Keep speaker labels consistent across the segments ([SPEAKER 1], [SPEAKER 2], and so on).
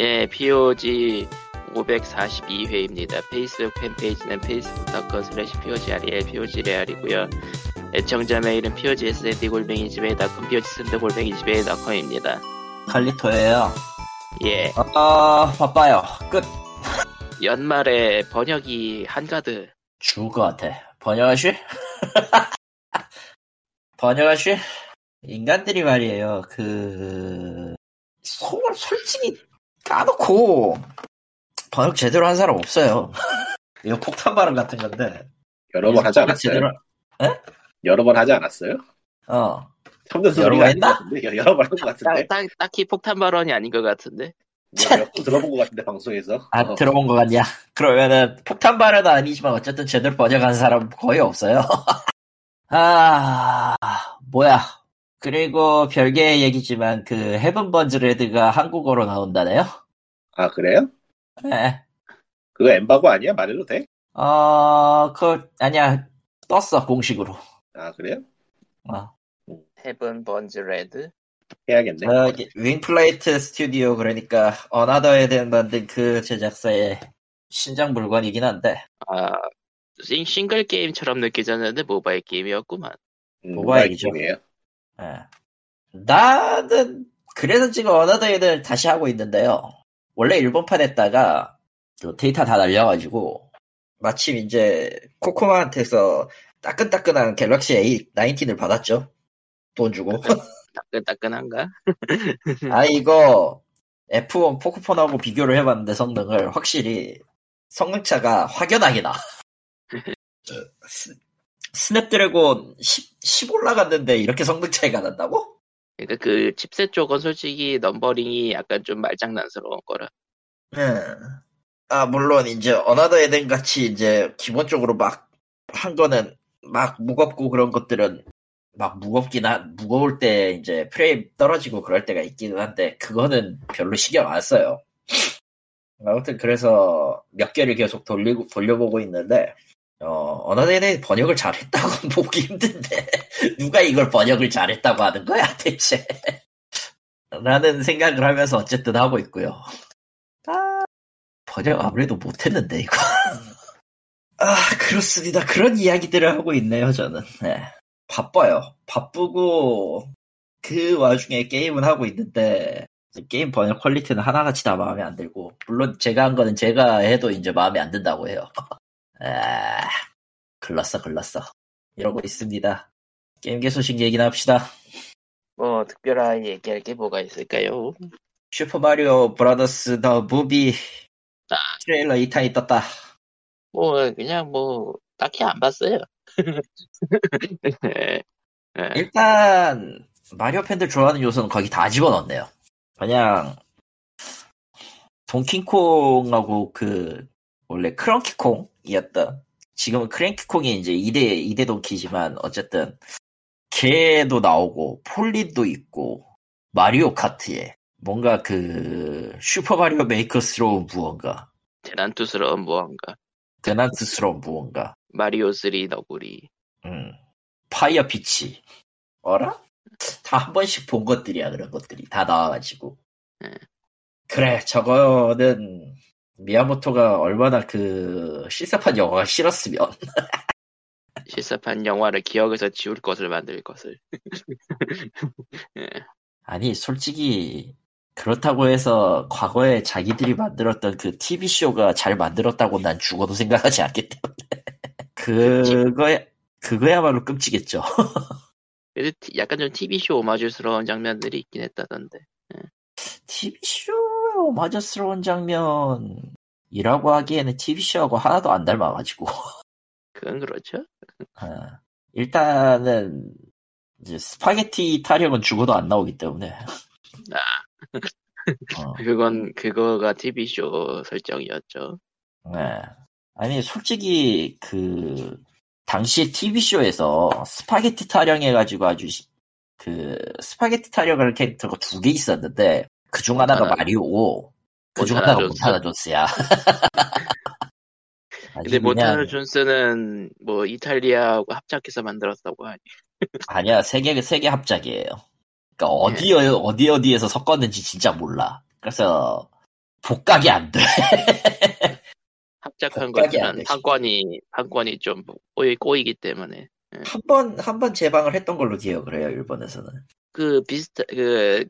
[SPEAKER 1] 예, POG 542회입니다. 페이스북 팬페이지는 facebook.com slash POGREL, POGREAL이고요. 애청자 메일은 POGSND 골뱅이 집에닷컴, POGSND 골뱅이 집에닷컴입니다.
[SPEAKER 2] 칼리토예요.
[SPEAKER 1] 예,
[SPEAKER 2] 아 바빠요. 끝.
[SPEAKER 1] 연말에 번역이 한가득.
[SPEAKER 2] 죽을 것 같아. 번역하실? 번역하실? 인간들이 말이에요. 그 소, 솔직히 까놓고 번역 제대로 한 사람 없어요. 이거 폭탄 발언 같은 건데.
[SPEAKER 3] 여러 번 하지 않았어요?
[SPEAKER 2] 제대로
[SPEAKER 3] 여러 번 하지 않았어요?
[SPEAKER 2] 어
[SPEAKER 3] 참는
[SPEAKER 2] 여러
[SPEAKER 3] 소리가
[SPEAKER 2] 번
[SPEAKER 3] 아닌 것
[SPEAKER 2] 했나?
[SPEAKER 3] 여- 여러 번 한것
[SPEAKER 1] 딱,
[SPEAKER 3] 같은데?
[SPEAKER 1] 딱, 딱 히 폭탄 발언이 아닌 것 같은데.
[SPEAKER 3] 몇번 들어본 것 같은데 방송에서
[SPEAKER 2] 아,
[SPEAKER 3] 어.
[SPEAKER 2] 들어본 것 같냐? 그러면은, 폭탄 발언은 아니지만, 어쨌든 제대로 번역한 사람 거의 없어요. 아, 뭐야. 그리고 별개의 얘기지만, 그, Heaven Burns Red가 한국어로 나온다네요?
[SPEAKER 3] 아 그래요?
[SPEAKER 2] 네.
[SPEAKER 3] 그거 엠바고 아니야? 말해도 돼?
[SPEAKER 2] 어, 그, 아니야. 떴어, 공식으로.
[SPEAKER 3] 아 그래요?
[SPEAKER 2] 어.
[SPEAKER 1] Heaven Burns Red.
[SPEAKER 3] 해야겠네
[SPEAKER 2] 저기, Wright Flyer Studio, 그러니까, Another Eden 만든 그 제작사의 신작 물건이긴 한데,
[SPEAKER 1] 아, 싱- 싱글 게임처럼 느껴졌는데 모바일 게임이었구만.
[SPEAKER 3] 음,
[SPEAKER 2] 모바일이죠.
[SPEAKER 3] 모바일 게임이에요.
[SPEAKER 2] 예. 나는 그래서 지금 어나더 에덴을 다시 하고 있는데요. 원래 일본판 했다가 그 데이터 다 날려가지고 마침 이제 코코마한테서 따끈따끈한 갤럭시 A 19을 받았죠. 돈 주고.
[SPEAKER 1] 따끈따끈한가?
[SPEAKER 2] 아 이거 F1 포코폰하고 비교를 해봤는데 성능을 확실히 성능 차가 확연하게 나. 스- 스냅드래곤 10, 10 올라갔는데 이렇게 성능 차이가 난다고?
[SPEAKER 1] 그러니까 그 칩셋 쪽은 솔직히 넘버링이 약간 좀 말장난스러운 거라.
[SPEAKER 2] 네. 아, 물론, 이제, 어나더 에덴 같이, 이제, 기본적으로 막, 한 거는, 막, 무겁고 그런 것들은, 막, 무겁긴 한, 무거울 때, 이제, 프레임 떨어지고 그럴 때가 있기는 한데, 그거는 별로 신경 안 써요. 아무튼, 그래서, 몇 개를 계속 돌리고, 돌려보고 있는데, 어, 에덴이 번역을 잘했다고 보기 힘든데, 누가 이걸 번역을 잘했다고 하는 거야, 대체. 라는 생각을 하면서 어쨌든 하고 있고요. 번역 아무래도 못했는데 이거. 아 그렇습니다. 그런 이야기들을 하고 있네요 저는. 네. 바빠요. 바쁘고 그 와중에 게임은 하고 있는데 게임 번역 quality는 하나같이 다 마음에 안 들고 물론 제가 한 거는 제가 해도 이제 마음에 안 든다고 해요. 아 글렀어 글렀어 이러고 있습니다. 게임계 소식 얘기나 합시다.
[SPEAKER 1] 뭐 특별하게 얘기할 게 뭐가 있을까요?
[SPEAKER 2] 슈퍼마리오 브라더스 더 무비
[SPEAKER 1] 아.
[SPEAKER 2] 트레일러 2탄이 떴다.
[SPEAKER 1] 뭐 그냥 뭐 딱히 안 봤어요. 예. 예.
[SPEAKER 2] 일단 마리오 팬들 좋아하는 요소는 거기 다 집어넣었네요. 그냥 동키콩하고 그 원래 동키콩이었던 지금은 크랭키콩이 이제 2대 2대 동키지만 어쨌든 걔도 나오고 폴린도 있고 마리오 카트에 뭔가 그 슈퍼 마리오 메이커스러운 무언가
[SPEAKER 1] 대난투스러운 무언가.
[SPEAKER 2] 대난투스러운 무언가
[SPEAKER 1] 마리오 3 너구리.
[SPEAKER 2] 음, 파이어 피치. 어라? 다 한 번씩 본 것들이야, 그런 것들이. 다 나와가지고.
[SPEAKER 1] 음.
[SPEAKER 2] 그래, 저거는, 미야모토가 얼마나 그, 실사판 영화가 싫었으면.
[SPEAKER 1] 실사판 영화를 기억에서 지울 것을 만들 것을.
[SPEAKER 2] 아니, 솔직히, 그렇다고 해서, 과거에 자기들이 만들었던 그 TV쇼가 잘 만들었다고 난 죽어도 생각하지 않기 때문에. 그거야, 그거야말로 끔찍했죠.
[SPEAKER 1] 약간 좀 TV쇼 오마주스러운 장면들이 있긴 했다던데.
[SPEAKER 2] TV쇼 오마주스러운 장면이라고 하기에는 TV쇼하고 하나도 안 닮아가지고.
[SPEAKER 1] 그건 그렇죠.
[SPEAKER 2] 어, 일단은, 이제 스파게티 타령은 죽어도 안 나오기 때문에. 어,
[SPEAKER 1] 그건 그거가 TV쇼 설정이었죠.
[SPEAKER 2] 네. 아니, 솔직히, 그, 당시 TV쇼에서 스파게티 타령해가지고 아주, 시- 그, 스파게티 타령을 캐릭터가 두 개 있었는데, 그중 하나가
[SPEAKER 1] 하나-
[SPEAKER 2] 마리오고, 그중
[SPEAKER 1] 몬타나
[SPEAKER 2] 하나가. 몬타나 존스야.
[SPEAKER 1] 근데 몬타나 존스는 뭐 이탈리아하고 합작해서 만들었다고 하니.
[SPEAKER 2] 아니야, 세계, 세계 합작이에요. 그니까, 어디, 어디, 어디에서 섞었는지 진짜 몰라. 그래서, 복각이 안 돼.
[SPEAKER 1] 합작한
[SPEAKER 2] 되지.
[SPEAKER 1] 판권이 판권이 좀 꼬이, 꼬이기 때문에
[SPEAKER 2] 한 번, 한 번 재방을 했던 걸로 기억을 해요, 일본에서는.
[SPEAKER 1] 그 비슷 그,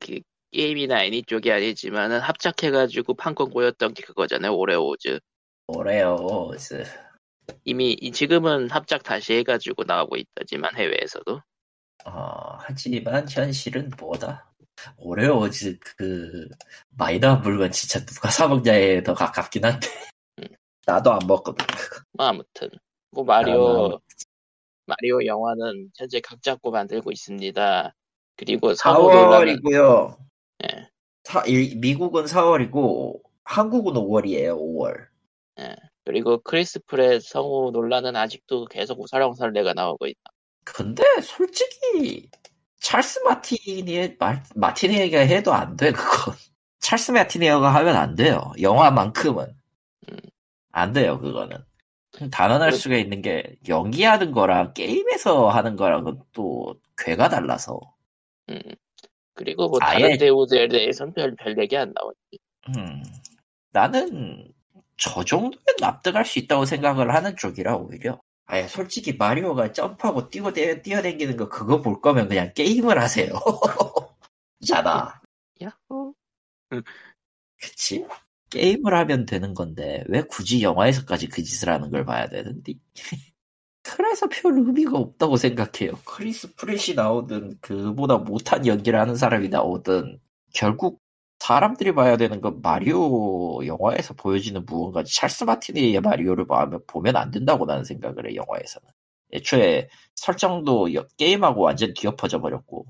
[SPEAKER 1] 그 게임이나 애니 쪽이 아니지만은 합작해가지고 판권 꼬였던 게 그거잖아요 오레오즈
[SPEAKER 2] 오래요,
[SPEAKER 1] 이미 이- 지금은 합작 다시 해가지고 나오고 있다지만 해외에서도
[SPEAKER 2] 어, 하지만 현실은 뭐다? 오레오즈 그 마이너한 물건 진짜 누가 사먹냐에 더 가깝긴 한데
[SPEAKER 1] 음.
[SPEAKER 2] 나도 안 먹거든.
[SPEAKER 1] 뭐 아무튼 뭐 마리오
[SPEAKER 2] 아,
[SPEAKER 1] 마리오 영화는 현재 각 잡고 만들고 있습니다. 그리고 성우 논란은
[SPEAKER 2] 4월이고요.
[SPEAKER 1] 예,
[SPEAKER 2] 미국은 4월이고 한국은 5월이에요. 5월.
[SPEAKER 1] 예. 그리고 크리스 프렛 성우 논란은 아직도 계속 설렁설레가 나오고 있다.
[SPEAKER 2] 근데 솔직히 찰스 마티네이, 마, 마티네이가 해도 안 돼 그건. 찰스 마티네이가 하면 안 돼요. 영화만큼은
[SPEAKER 1] 음.
[SPEAKER 2] 안 돼요 그거는. 단언할
[SPEAKER 1] 그-
[SPEAKER 2] 수가 있는 게 연기하는 거랑 게임에서 하는 거랑은 또 궤가 달라서.
[SPEAKER 1] 음. 그리고 뭐
[SPEAKER 2] 아예-
[SPEAKER 1] 다른 배우들에 대해서는 별, 별 얘기 안 나오지.
[SPEAKER 2] 음, 나는 저 정도면 납득할 수 있다고 생각을 하는 쪽이라 오히려. 아예 솔직히 마리오가 점프하고 뛰고 대- 뛰어다니는 거 그거 볼 거면 그냥 게임을 하세요. 잖아.
[SPEAKER 1] 야호.
[SPEAKER 2] 그치? 게임을 하면 되는 건데 왜 굳이 영화에서까지 그 짓을 하는 걸 봐야 되는데? 그래서 별 의미가 없다고 생각해요. 크리스 프랫이 나오든 그보다 못한 연기를 하는 사람이 나오든 결국 사람들이 봐야 되는 건 마리오 영화에서 보여지는 무언가지 찰스 마티네이의 마리오를 보면, 안 된다고 나는 생각을 해 영화에서는. 애초에 설정도 여- 게임하고 완전 뒤엎어져 버렸고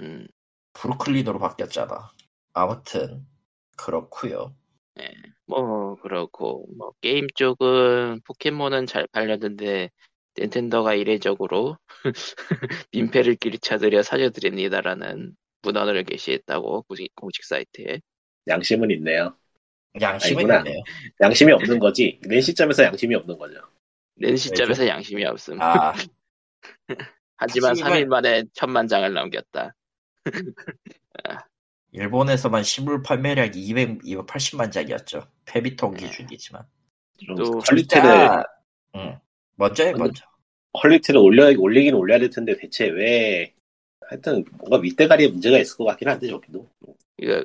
[SPEAKER 1] 음,
[SPEAKER 2] 브루클린으로 바뀌었잖아. 아무튼 그렇고요.
[SPEAKER 1] 뭐 그렇고 뭐 게임 쪽은 포켓몬은 잘 팔렸는데 닌텐도가 이례적으로 민폐를 끼쳐드려 사죄드립니다라는 문헌을 게시했다고 공식, 공식 사이트에
[SPEAKER 3] 양심은 있네요.
[SPEAKER 2] 양심은
[SPEAKER 3] 아니구나.
[SPEAKER 2] 있네요.
[SPEAKER 3] 양심이 없는 거지. 낸 시점에서 양심이 없는 거죠.
[SPEAKER 1] 낸 시점에서 양심이 없음.
[SPEAKER 2] 아,
[SPEAKER 1] 하지만
[SPEAKER 2] 하지만-
[SPEAKER 1] 3일 만에 천만 장을 넘겼다.
[SPEAKER 2] 일본에서만 실물 판매량이 200, 280만 장이었죠. 패미통
[SPEAKER 1] 네.
[SPEAKER 2] 기준이지만.
[SPEAKER 3] 좀 더 quality를
[SPEAKER 2] 진
[SPEAKER 3] 근데-
[SPEAKER 2] 먼저.
[SPEAKER 3] quality를 올려 올리긴 올려야 될 텐데 대체 왜 하여튼 뭔가 윗대가리에 문제가 있을 것 같긴 한데 저기도
[SPEAKER 1] 이거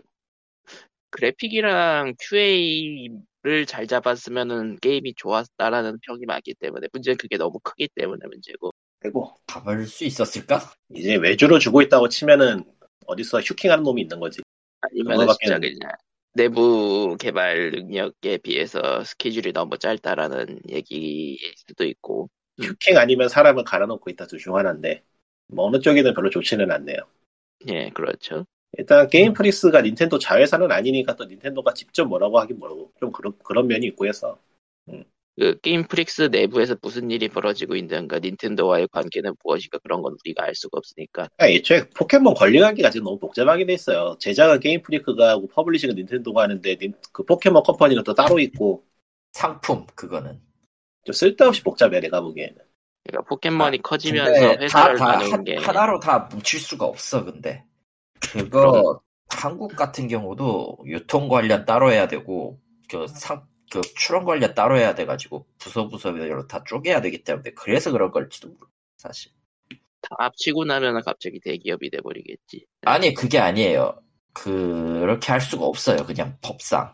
[SPEAKER 1] 그래픽이랑 QA를 잘 잡았으면은 게임이 좋았다라는 평이 많기 때문에 문제는 그게 너무 크기 때문에 문제고
[SPEAKER 3] 그리고
[SPEAKER 2] 가볼 수 있었을까?
[SPEAKER 3] 이제 외주로 주고 있다고 치면은 어디서 휴킹하는 놈이 있는 거지.
[SPEAKER 1] 아니면
[SPEAKER 3] 그거밖에는-
[SPEAKER 1] 진짜 그냥 내부 개발 능력에 비해서 스케줄이 너무 짧다라는 얘기일 수도 있고 음.
[SPEAKER 3] 휴킹 아니면 사람을 갈아놓고 있다 둘중 하나인데 뭐 어느 쪽이든 별로 좋지는 않네요.
[SPEAKER 1] 예 그렇죠
[SPEAKER 3] 일단 게임 프리크가 닌텐도 자회사는 아니니까 또 닌텐도가 직접 뭐라고 하긴 뭐라고 좀 그런 그런 면이 있고 해서
[SPEAKER 1] 그 게임 프리크 내부에서 무슨 일이 벌어지고 있는가 닌텐도와의 관계는 무엇인가 그런 건 우리가 알 수가 없으니까
[SPEAKER 3] 아, 애초에 포켓몬 권리관계가 지금 너무 복잡하게 돼 있어요. 제작은 게임 프리크가 하고 publishing은 닌텐도가 하는데 닌- 그 포켓몬 컴퍼니는 또 따로 있고
[SPEAKER 2] 상품, 그거는.
[SPEAKER 3] 좀 쓸데없이 복잡해 내가 보기에는.
[SPEAKER 1] 그러니까 포켓몬이
[SPEAKER 2] 아,
[SPEAKER 1] 커지면서 회사를
[SPEAKER 2] 다, 다 한-
[SPEAKER 1] 게
[SPEAKER 2] 하나로 다 뭉칠 수가 없어, 근데. 그거,
[SPEAKER 1] 그럼.
[SPEAKER 2] 한국 같은 경우도 유통 관련 따로 해야 되고, 그 상, 그 출원 관련 따로 해야 돼가지고, 부서 부서별로 다 쪼개야 되기 때문에, 그래서 그런 걸지도 몰라, 사실.
[SPEAKER 1] 다 합치고 나면 갑자기 대기업이 돼버리겠지
[SPEAKER 2] 아니, 그게 아니에요. 그렇게 할 수가 없어요, 그냥 법상.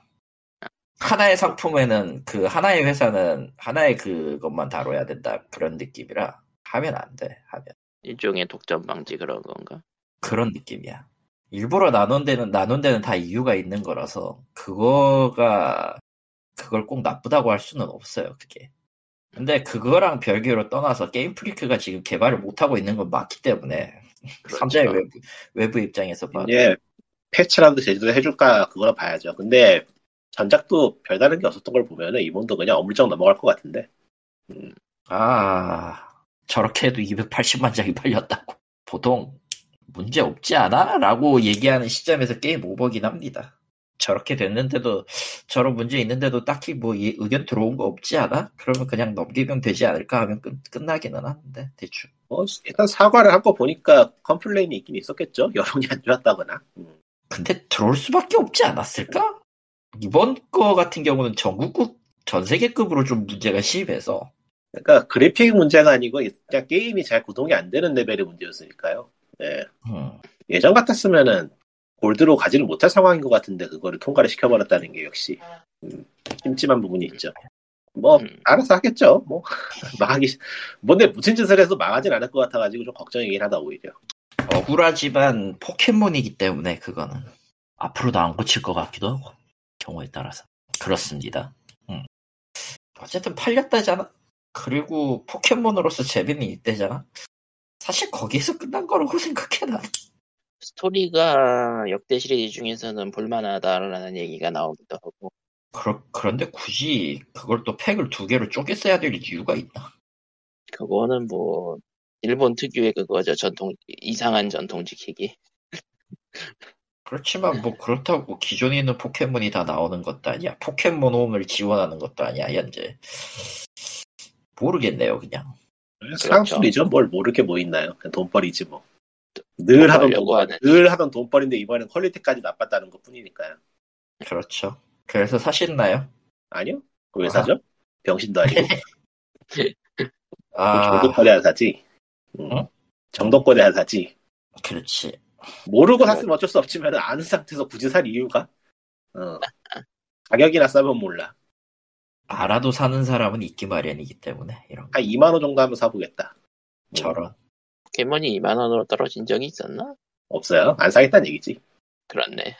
[SPEAKER 2] 하나의 상품에는, 그 하나의 회사는 하나의 그것만 다뤄야 된다, 그런 느낌이라, 하면 안 돼, 하면.
[SPEAKER 1] 일종의 독점 방지 그런 건가
[SPEAKER 2] 그런 느낌이야. 일부러 나눈 데는, 나눈 데는 다 이유가 있는 거라서, 그거가, 그걸 꼭 나쁘다고 할 수는 없어요, 그게. 근데 그거랑 별개로 떠나서 게임 프리크가 지금 개발을 못하고 있는 건 맞기 때문에,
[SPEAKER 1] 그렇죠.
[SPEAKER 2] 삼자의 외부, 외부 입장에서 봐도.
[SPEAKER 3] 이제 패치라도 제대로 해줄까 그거는 봐야죠. 근데 전작도 별다른 게 없었던 걸 보면은 이번도 그냥 어물쩍 넘어갈 것 같은데.
[SPEAKER 2] 아, 저렇게 해도 280만 장이 팔렸다고. 보통, 문제 없지 않아? 라고 얘기하는 시점에서 game over긴 합니다. 저렇게 됐는데도, 저런 문제 있는데도 딱히 뭐 이- 의견 들어온 거 없지 않아? 그러면 그냥 넘기면 되지 않을까 하면 끝, 끝나기는 하는데, 대충.
[SPEAKER 3] 어, 일단 사과를 한 거 보니까 complain이 있긴 있었겠죠. 여론이 안 좋았다거나. 음.
[SPEAKER 2] 근데 들어올 수밖에 없지 않았을까? 이번 거 같은 경우는 전국급 전 세계급으로 좀 문제가 심해서
[SPEAKER 3] 그러니까 그래픽 문제가 아니고 그냥 게임이 잘 구동이 안 되는 레벨의 문제였으니까요. 예.
[SPEAKER 2] 음,
[SPEAKER 3] 예전 같았으면은 골드로 가지를 못할 상황인 것 같은데 그거를 통과를 시켜버렸다는 게 역시 음, 찜찜한 부분이 있죠. 뭐
[SPEAKER 1] 음.
[SPEAKER 3] 알아서 하겠죠. 뭐 망하기 뭔데 무슨 짓을 해서 망하진 않을 것 같아가지고 좀 걱정이긴 하다 오히려.
[SPEAKER 2] 억울하지만 포켓몬이기 때문에 그거는 앞으로도 안 고칠 것 같기도 하고 경우에 따라서 그렇습니다. 음. 어쨌든 팔렸다잖아. 그리고 포켓몬으로서 재미는 있대잖아. 사실 거기에서 끝난 거라고 생각해 나.
[SPEAKER 1] 스토리가 역대 시리즈 중에서는 볼만하다라는 얘기가 나오기도 하고
[SPEAKER 2] 그러, 그런데 굳이 그걸 또 팩을 두 개로 쪼개 써야 될 이유가 있나?
[SPEAKER 1] 그거는 뭐 일본 특유의 그거죠 전통 이상한 전통 지키기
[SPEAKER 2] 그렇지만 뭐 그렇다고 기존에 있는 포켓몬이 다 나오는 것도 아니야. 포켓몬 홈을 지원하는 것도 아니야 현재. 모르겠네요 그냥.
[SPEAKER 3] 상술이죠. 뭘 모르게 뭐 있나요? 그냥 돈벌이지 뭐. 늘 하던
[SPEAKER 1] 하는.
[SPEAKER 3] 늘 하던 돈벌인데 이번엔 퀄리티까지 나빴다는 것 뿐이니까요.
[SPEAKER 2] 그렇죠. 그래서 사셨나요?
[SPEAKER 3] 아니요? 왜
[SPEAKER 2] 아.
[SPEAKER 3] 사죠? 병신도 아니고.
[SPEAKER 2] 아
[SPEAKER 3] 정도권에 안 사지. 음.
[SPEAKER 2] 어?
[SPEAKER 3] 정도권에 안 사지.
[SPEAKER 2] 그렇지.
[SPEAKER 3] 모르고 샀으면 어쩔 수 없지만 아는 상태에서 굳이 살 이유가? 어. 가격이나 싸면 몰라.
[SPEAKER 2] 알아도 사는 사람은 있기 마련이기 때문에 이런 거.
[SPEAKER 3] 한 2만 원 정도 하면 사보겠다. 음,
[SPEAKER 2] 저런.
[SPEAKER 1] 포켓몬이 2만 원으로 떨어진 적이 있었나?
[SPEAKER 3] 없어요. 안 사겠다는 얘기지.
[SPEAKER 1] 그렇네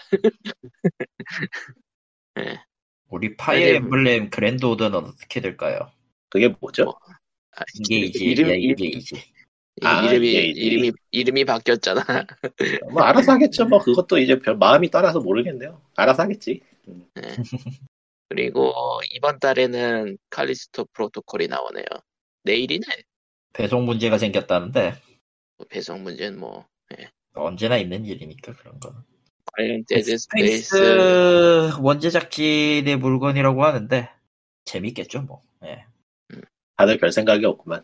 [SPEAKER 2] 우리 Fire Emblem Grand Order는 어떻게 될까요?
[SPEAKER 3] 그게 뭐죠?
[SPEAKER 1] 뭐, 아, 이름-
[SPEAKER 2] 야,
[SPEAKER 1] 이름-
[SPEAKER 2] Engage.
[SPEAKER 3] 아,
[SPEAKER 1] 이름이
[SPEAKER 3] 예, 예.
[SPEAKER 1] 이름이 이름이 바뀌었잖아
[SPEAKER 3] 뭐 알아서 하겠죠. 뭐 그것도 이제 별 마음이 떠나서 모르겠네요. 알아서 하겠지.
[SPEAKER 1] 그리고 이번 달에는 칼리스토 프로토콜이 나오네요 내일이네
[SPEAKER 2] 배송 문제가 생겼다는데
[SPEAKER 1] 뭐 배송 문제는 뭐
[SPEAKER 2] 언제나 있는 일이니까 그런 거는.
[SPEAKER 1] 관련
[SPEAKER 2] Dead Space 원제작진의 물건이라고 하는데 재밌겠죠 뭐. 예.
[SPEAKER 3] 다들 별 생각이 없구만.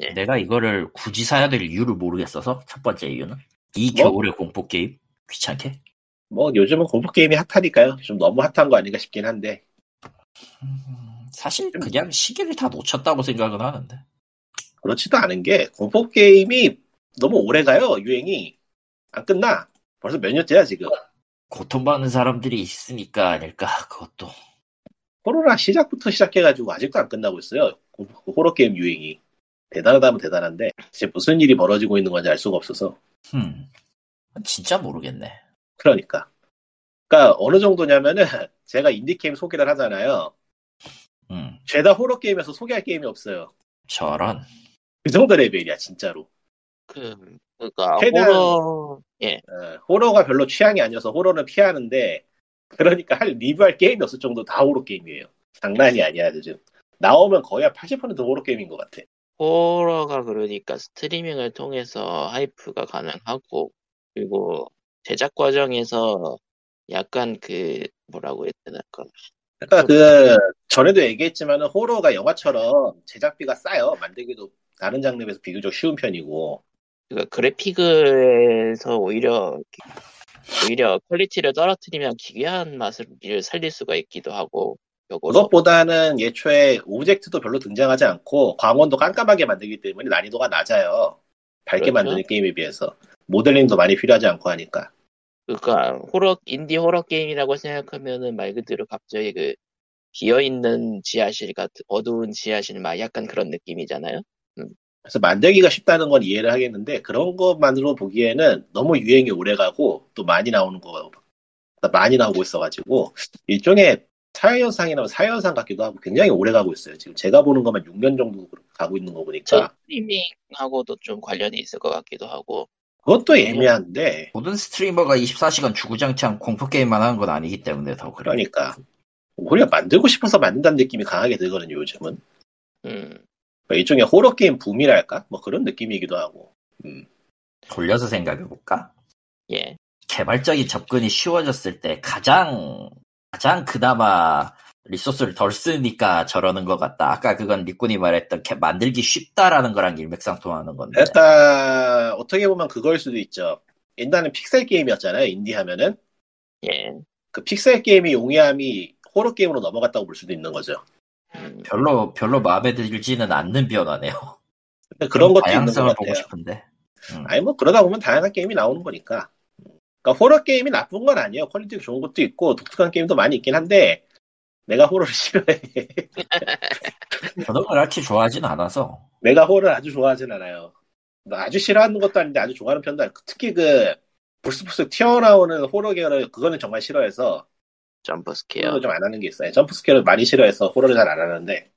[SPEAKER 1] 예.
[SPEAKER 2] 내가 이거를 굳이 사야 될 이유를 모르겠어서 첫 번째 이유는 이
[SPEAKER 3] 뭐?
[SPEAKER 2] 겨울에 공포 게임 귀찮게.
[SPEAKER 3] 뭐 요즘은 공포 게임이 핫하니까요. 좀 너무 핫한 거 아닌가 싶긴 한데.
[SPEAKER 2] 음, 사실 그냥 시기를 다 놓쳤다고 생각은 하는데.
[SPEAKER 3] 그렇지도 않은 게 공포 게임이 너무 오래 가요. 유행이 안 끝나. 벌써 몇 년째야 지금.
[SPEAKER 2] 고통받는 사람들이 있으니까 아닐까 그것도.
[SPEAKER 3] 코로나 시작부터 시작해가지고 아직도 안 끝나고 있어요. 호러 게임 유행이. 대단하다면 대단한데 진짜 무슨 일이 벌어지고 있는 건지 알 수가 없어서.
[SPEAKER 2] 음. 진짜 모르겠네.
[SPEAKER 3] 그러니까. 그러니까 어느 정도냐면은 제가 인디 게임 소개를 하잖아요.
[SPEAKER 2] 음.
[SPEAKER 3] 죄다 호러 게임에서 소개할 게임이 없어요.
[SPEAKER 2] 저런.
[SPEAKER 3] 그 정도 레벨이야 진짜로.
[SPEAKER 1] 그 그니까
[SPEAKER 3] 최대한-
[SPEAKER 1] 호러 예
[SPEAKER 3] 어, 호러가 별로 취향이 아니어서 호러는 피하는데 그러니까 할 리뷰할 게임이 없을 정도 다 호러 게임이에요. 장난이 아니야 요즘. 나오면 거의 한 80% 호러 게임인 것 같아.
[SPEAKER 1] 호러가 그러니까 스트리밍을 통해서 하이프가 가능하고 그리고 제작 과정에서 약간 그 뭐라고 해야 되나 그
[SPEAKER 3] 그러니까 그 전에도 얘기했지만은 호러가 영화처럼 제작비가 싸요. 만들기도 다른 장르에서 비교적 쉬운 편이고.
[SPEAKER 1] 그러니까 그래픽에서 오히려 오히려 퀄리티를 떨어뜨리면 기괴한 맛을 살릴 수가 있기도 하고
[SPEAKER 3] 그것보다는 애초에 object도 별로 등장하지 않고 광원도 깜깜하게 만들기 때문에 난이도가 낮아요. 밝게
[SPEAKER 1] 그렇죠.
[SPEAKER 3] 만드는 게임에 비해서 모델링도 많이 필요하지 않고 하니까.
[SPEAKER 1] 그러니까 호러 인디 호러 게임이라고 생각하면은 말 그대로 갑자기 그 비어 있는 지하실 같은 어두운 지하실 막 약간 그런 느낌이잖아요.
[SPEAKER 3] 그래서 만들기가 쉽다는 건 이해를 하겠는데 그런 것만으로 보기에는 너무 유행이 오래가고 또 많이 나오는 거 많이 나오고 있어가지고 일종의 사회현상이나 사회현상 같기도 하고 굉장히 오래 가고 있어요. 지금 제가 보는 것만 6년 정도 가고 있는
[SPEAKER 1] 거저
[SPEAKER 3] 보니까
[SPEAKER 1] 스트리밍하고도 좀 관련이 있을 것 같기도 하고
[SPEAKER 3] 그것도 애매한데
[SPEAKER 2] 모든 스트리머가 24시간 주구장창 공포 게임만 하는 건 아니기 때문에 더 그래.
[SPEAKER 3] 그러니까 우리가 만들고 싶어서 만든다는 느낌이 강하게 들거든요. 요즘은
[SPEAKER 1] 음
[SPEAKER 3] 일종의 호러 게임 붐이랄까 뭐 그런 느낌이기도 하고 음.
[SPEAKER 2] 돌려서 생각해 볼까?
[SPEAKER 1] 예.
[SPEAKER 2] 개발적인 접근이 쉬워졌을 때 가장 가장 그나마 리소스를 덜 쓰니까 저러는 것 같다. 아까 그건 리꾼이 말했던 개- 만들기 쉽다라는 거랑 일맥상통하는 건데.
[SPEAKER 3] 약간 어떻게 보면 그걸 수도 있죠. 옛날엔 픽셀 게임이었잖아요. 인디 하면은
[SPEAKER 1] 예.
[SPEAKER 3] 그 픽셀 게임의 용이함이 호러 게임으로 넘어갔다고 볼 수도 있는 거죠.
[SPEAKER 1] 음,
[SPEAKER 2] 별로 별로 마음에 들지는 않는 변화네요.
[SPEAKER 3] 근데 그런 것도 있는 것
[SPEAKER 2] 다양성을 보고
[SPEAKER 3] 같아요.
[SPEAKER 2] 싶은데. 음.
[SPEAKER 3] 아니 뭐 그러다 보면 다양한 게임이 나오는 거니까. 그러니까 호러 게임이 나쁜 건 아니에요. 퀄리티가 좋은 것도 있고 독특한 게임도 많이 있긴 한데 내가 호러를 싫어해.
[SPEAKER 2] 저도 그렇게 좋아하진 않아서.
[SPEAKER 3] 내가 호러를 아주 좋아하진 않아요. 뭐 아주 싫어하는 것도 아닌데 아주 좋아하는 편도 아니고 특히 그 불쑥불쑥 튀어나오는 호러 계열을 그거는 정말 싫어해서
[SPEAKER 1] jump scare.
[SPEAKER 3] 호러를 좀안 하는 게 있어요. jump scare를 많이 싫어해서 호러를 잘 안 하는데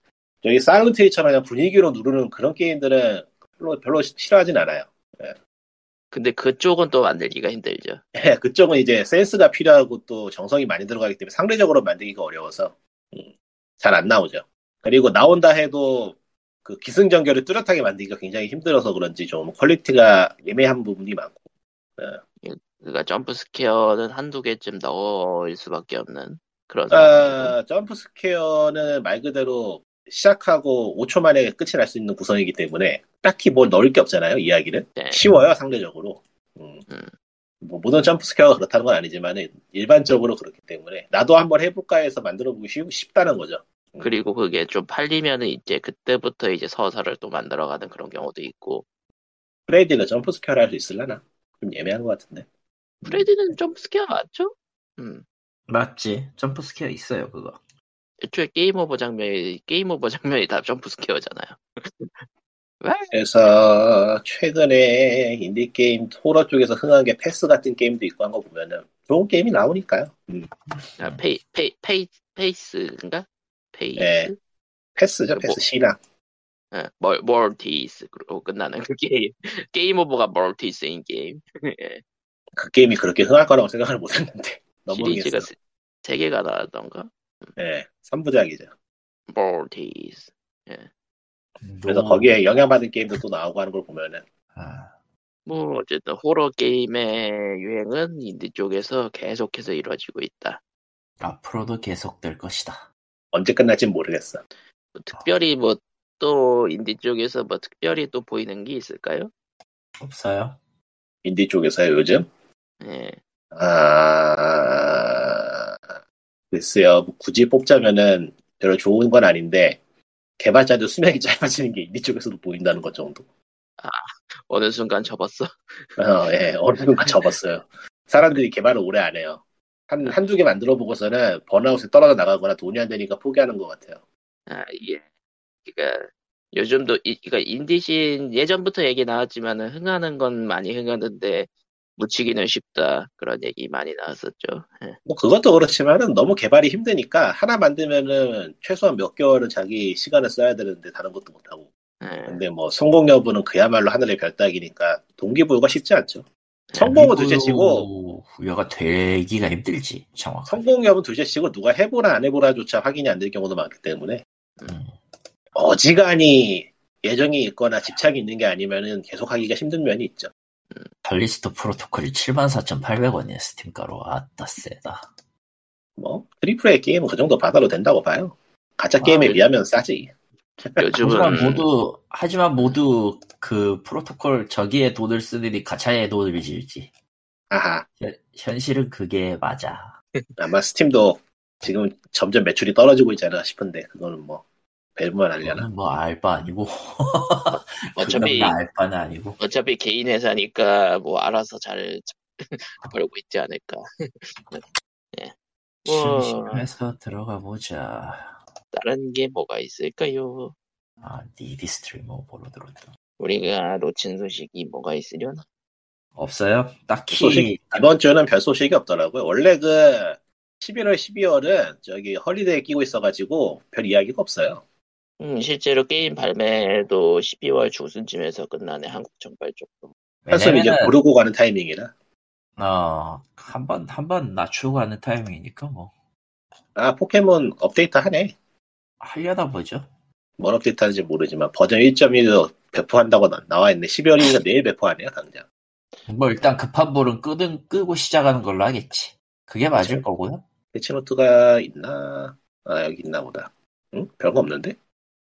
[SPEAKER 3] 저기 Silent Hill처럼 그냥 분위기로 누르는 그런 게임들은 별로, 별로 시- 싫어하진 않아요.
[SPEAKER 1] 근데 그쪽은 또 만들기가 힘들죠.
[SPEAKER 3] 예, 그쪽은 이제 센스가 필요하고 또 정성이 많이 들어가기 때문에 상대적으로 만들기가 어려워서 잘안 나오죠. 그리고 나온다 해도 그 기승전결을 뚜렷하게 만들기가 굉장히 힘들어서 그런지 좀 퀄리티가 애매한 부분이 많고
[SPEAKER 1] 그러니까 jump scare는 한두 개쯤 넣을 수밖에 없는 그런.
[SPEAKER 3] 아, jump scare는 말 그대로 시작하고 5초 만에 끝이 날 수 있는 구성이기 때문에 딱히 뭘 넣을 게 없잖아요 이야기는
[SPEAKER 1] 네.
[SPEAKER 3] 쉬워요 상대적으로 음.
[SPEAKER 1] 음.
[SPEAKER 3] 뭐 모든 jump scare가 그렇다는 건 아니지만 일반적으로 그렇기 때문에 나도 한번 해볼까 해서 만들어보기 쉬, 쉽다는 거죠
[SPEAKER 1] 그리고 그게 좀 팔리면은 이제 그때부터 이제 서사를 또 만들어가는 그런 경우도 있고.
[SPEAKER 3] 프레디는 jump scare를 할 수 있을라나? 좀 애매한 것 같은데
[SPEAKER 1] 프레디는 jump scare 맞죠? 음.
[SPEAKER 2] 맞지. jump scare 있어요, 그거.
[SPEAKER 1] 애초에 게임 오버 장면이 게임 오버 장면이 다 jump scare잖아요.
[SPEAKER 3] 그래서 최근에 인디게임 호러 쪽에서 흥한 게 Faith 같은 게임도 있고 한 거 보면은 좋은 게임이 나오니까요 음.
[SPEAKER 1] 아, 페이 페이 페이 Faith인가? Faith?
[SPEAKER 3] 네. Faith죠
[SPEAKER 1] 뭐-
[SPEAKER 3] Faith C나
[SPEAKER 1] 예, 멀 Mortis로 끝나는 그 게임. 게임 오버가 Mortis인 게임. 예,
[SPEAKER 3] 그 게임이 그렇게 흥할 거라고 생각을 못 했는데 너무
[SPEAKER 1] 시리즈가 세, 세 개가 나왔던가?
[SPEAKER 3] 네, 3부작이죠
[SPEAKER 1] Mortis.
[SPEAKER 3] 그래서
[SPEAKER 2] 너무-
[SPEAKER 3] 거기에 영향받은 게임도 또 나오고 하는 걸 보면은
[SPEAKER 2] 아,
[SPEAKER 1] 뭐 어쨌든 호러 게임의 유행은 인디 쪽에서 계속해서 이루어지고 있다.
[SPEAKER 2] 앞으로도 계속될 것이다.
[SPEAKER 3] 언제 끝날지 모르겠어
[SPEAKER 1] 뭐 특별히 뭐 또 인디 쪽에서 뭐 특별히 또 보이는 게 있을까요?
[SPEAKER 2] 없어요?
[SPEAKER 3] 인디 쪽에서요 요즘
[SPEAKER 1] 예.
[SPEAKER 3] 아 글쎄요 뭐 굳이 뽑자면은 별로 좋은 건 아닌데 개발자들 수명이 짧아지는 게 인디 쪽에서도 보인다는 것 정도
[SPEAKER 1] 어느 순간 접었어.
[SPEAKER 3] 어, 예, 어느 순간 접었어요. 사람들이 개발을 오래 안 해요. 한, 한두 개 만들어 보고서는 번아웃에 떨어져 나가거나 돈이 안 되니까 포기하는 것 같아요.
[SPEAKER 1] 아, 예. 그러니까 요즘도 이, 그러니까 인디씬 예전부터 얘기 나왔지만은 흥하는 건 많이 흥하는데 묻히기는 쉽다 그런 얘기 많이 나왔었죠. 예.
[SPEAKER 3] 뭐 그것도 그렇지만은 너무 개발이 힘드니까 하나 만들면은 최소한 몇 개월은 자기 시간을 써야 되는데 다른 것도 못 하고.
[SPEAKER 1] 예.
[SPEAKER 3] 근데 뭐 성공 여부는 그야말로 하늘의 별따기니까 동기부여가 쉽지 않죠. 성공은 둘째치고
[SPEAKER 2] 부여가 되기가 힘들지, 정확하게.
[SPEAKER 3] 성공 여부는 둘째치고 누가 해보라 안 해보라조차 확인이 안 될 경우도 많기 때문에
[SPEAKER 2] 음.
[SPEAKER 3] 어지간히 애정이 있거나 집착이 있는 게 아니면은 계속하기가 힘든 면이 있죠.
[SPEAKER 2] 칼리스토 프로토콜이 74,800원이야, Steam가로. 아따, 세다.
[SPEAKER 3] 뭐 triple A 게임은 그 정도 받아도 된다고 봐요. 가챠
[SPEAKER 2] 아,
[SPEAKER 3] 게임에
[SPEAKER 1] 네.
[SPEAKER 3] 비하면 싸지.
[SPEAKER 1] 요즘은
[SPEAKER 2] 하지만 모두, 하지만 모두 그 프로토콜 저기에 돈을 쓰느니 가챠에 돈을 지을지.
[SPEAKER 3] 아하.
[SPEAKER 2] 현- 현실은 그게 맞아.
[SPEAKER 3] 아마 스팀도 지금 점점 매출이 떨어지고 있잖아 싶은데 그거는 뭐 하려나.
[SPEAKER 2] 그거는 뭐 알바 아니고.
[SPEAKER 1] 어차피
[SPEAKER 2] 알바는 아니고.
[SPEAKER 1] 어차피 개인 회사니까 뭐 알아서 잘 벌고 있지 않을까. 예. 뭐
[SPEAKER 2] 심심해서 들어가 보자.
[SPEAKER 1] 다른 게 뭐가 있을까요?
[SPEAKER 2] 아, 니디 스트리머 보러 들어왔다.
[SPEAKER 1] 우리가 놓친 소식이 뭐가 있으려나?
[SPEAKER 2] 없어요? 딱히
[SPEAKER 3] 소식 이번 주는 별 소식이 없더라고요. 원래 그 11월, 12월은 저기 holiday 끼고 있어가지고 별 이야기가 없어요.
[SPEAKER 1] 음, 실제로 게임 발매도 12월 중순쯤에서 끝나네 한국 정발 쪽도.
[SPEAKER 3] 한숨 이제 고르고 가는 타이밍이라.
[SPEAKER 2] 어, 한 번, 한 번 낮추고 가는 타이밍이니까 뭐,
[SPEAKER 3] 아 포켓몬 업데이트 하네.
[SPEAKER 2] 하려나 보죠.
[SPEAKER 3] 뭘 업데이트 하는지 모르지만 버전 1.1로 배포한다고 나- 나와 있네. 12월이니까 내일 배포하네요 당장.
[SPEAKER 2] 뭐, 일단 급한 불은 끄든, 끄고 시작하는 걸로 하겠지. 그게 맞을
[SPEAKER 3] 그쵸.
[SPEAKER 2] 거고요.
[SPEAKER 3] patch note가 있나? 아 여기 있나 보다. 응? 별거 없는데?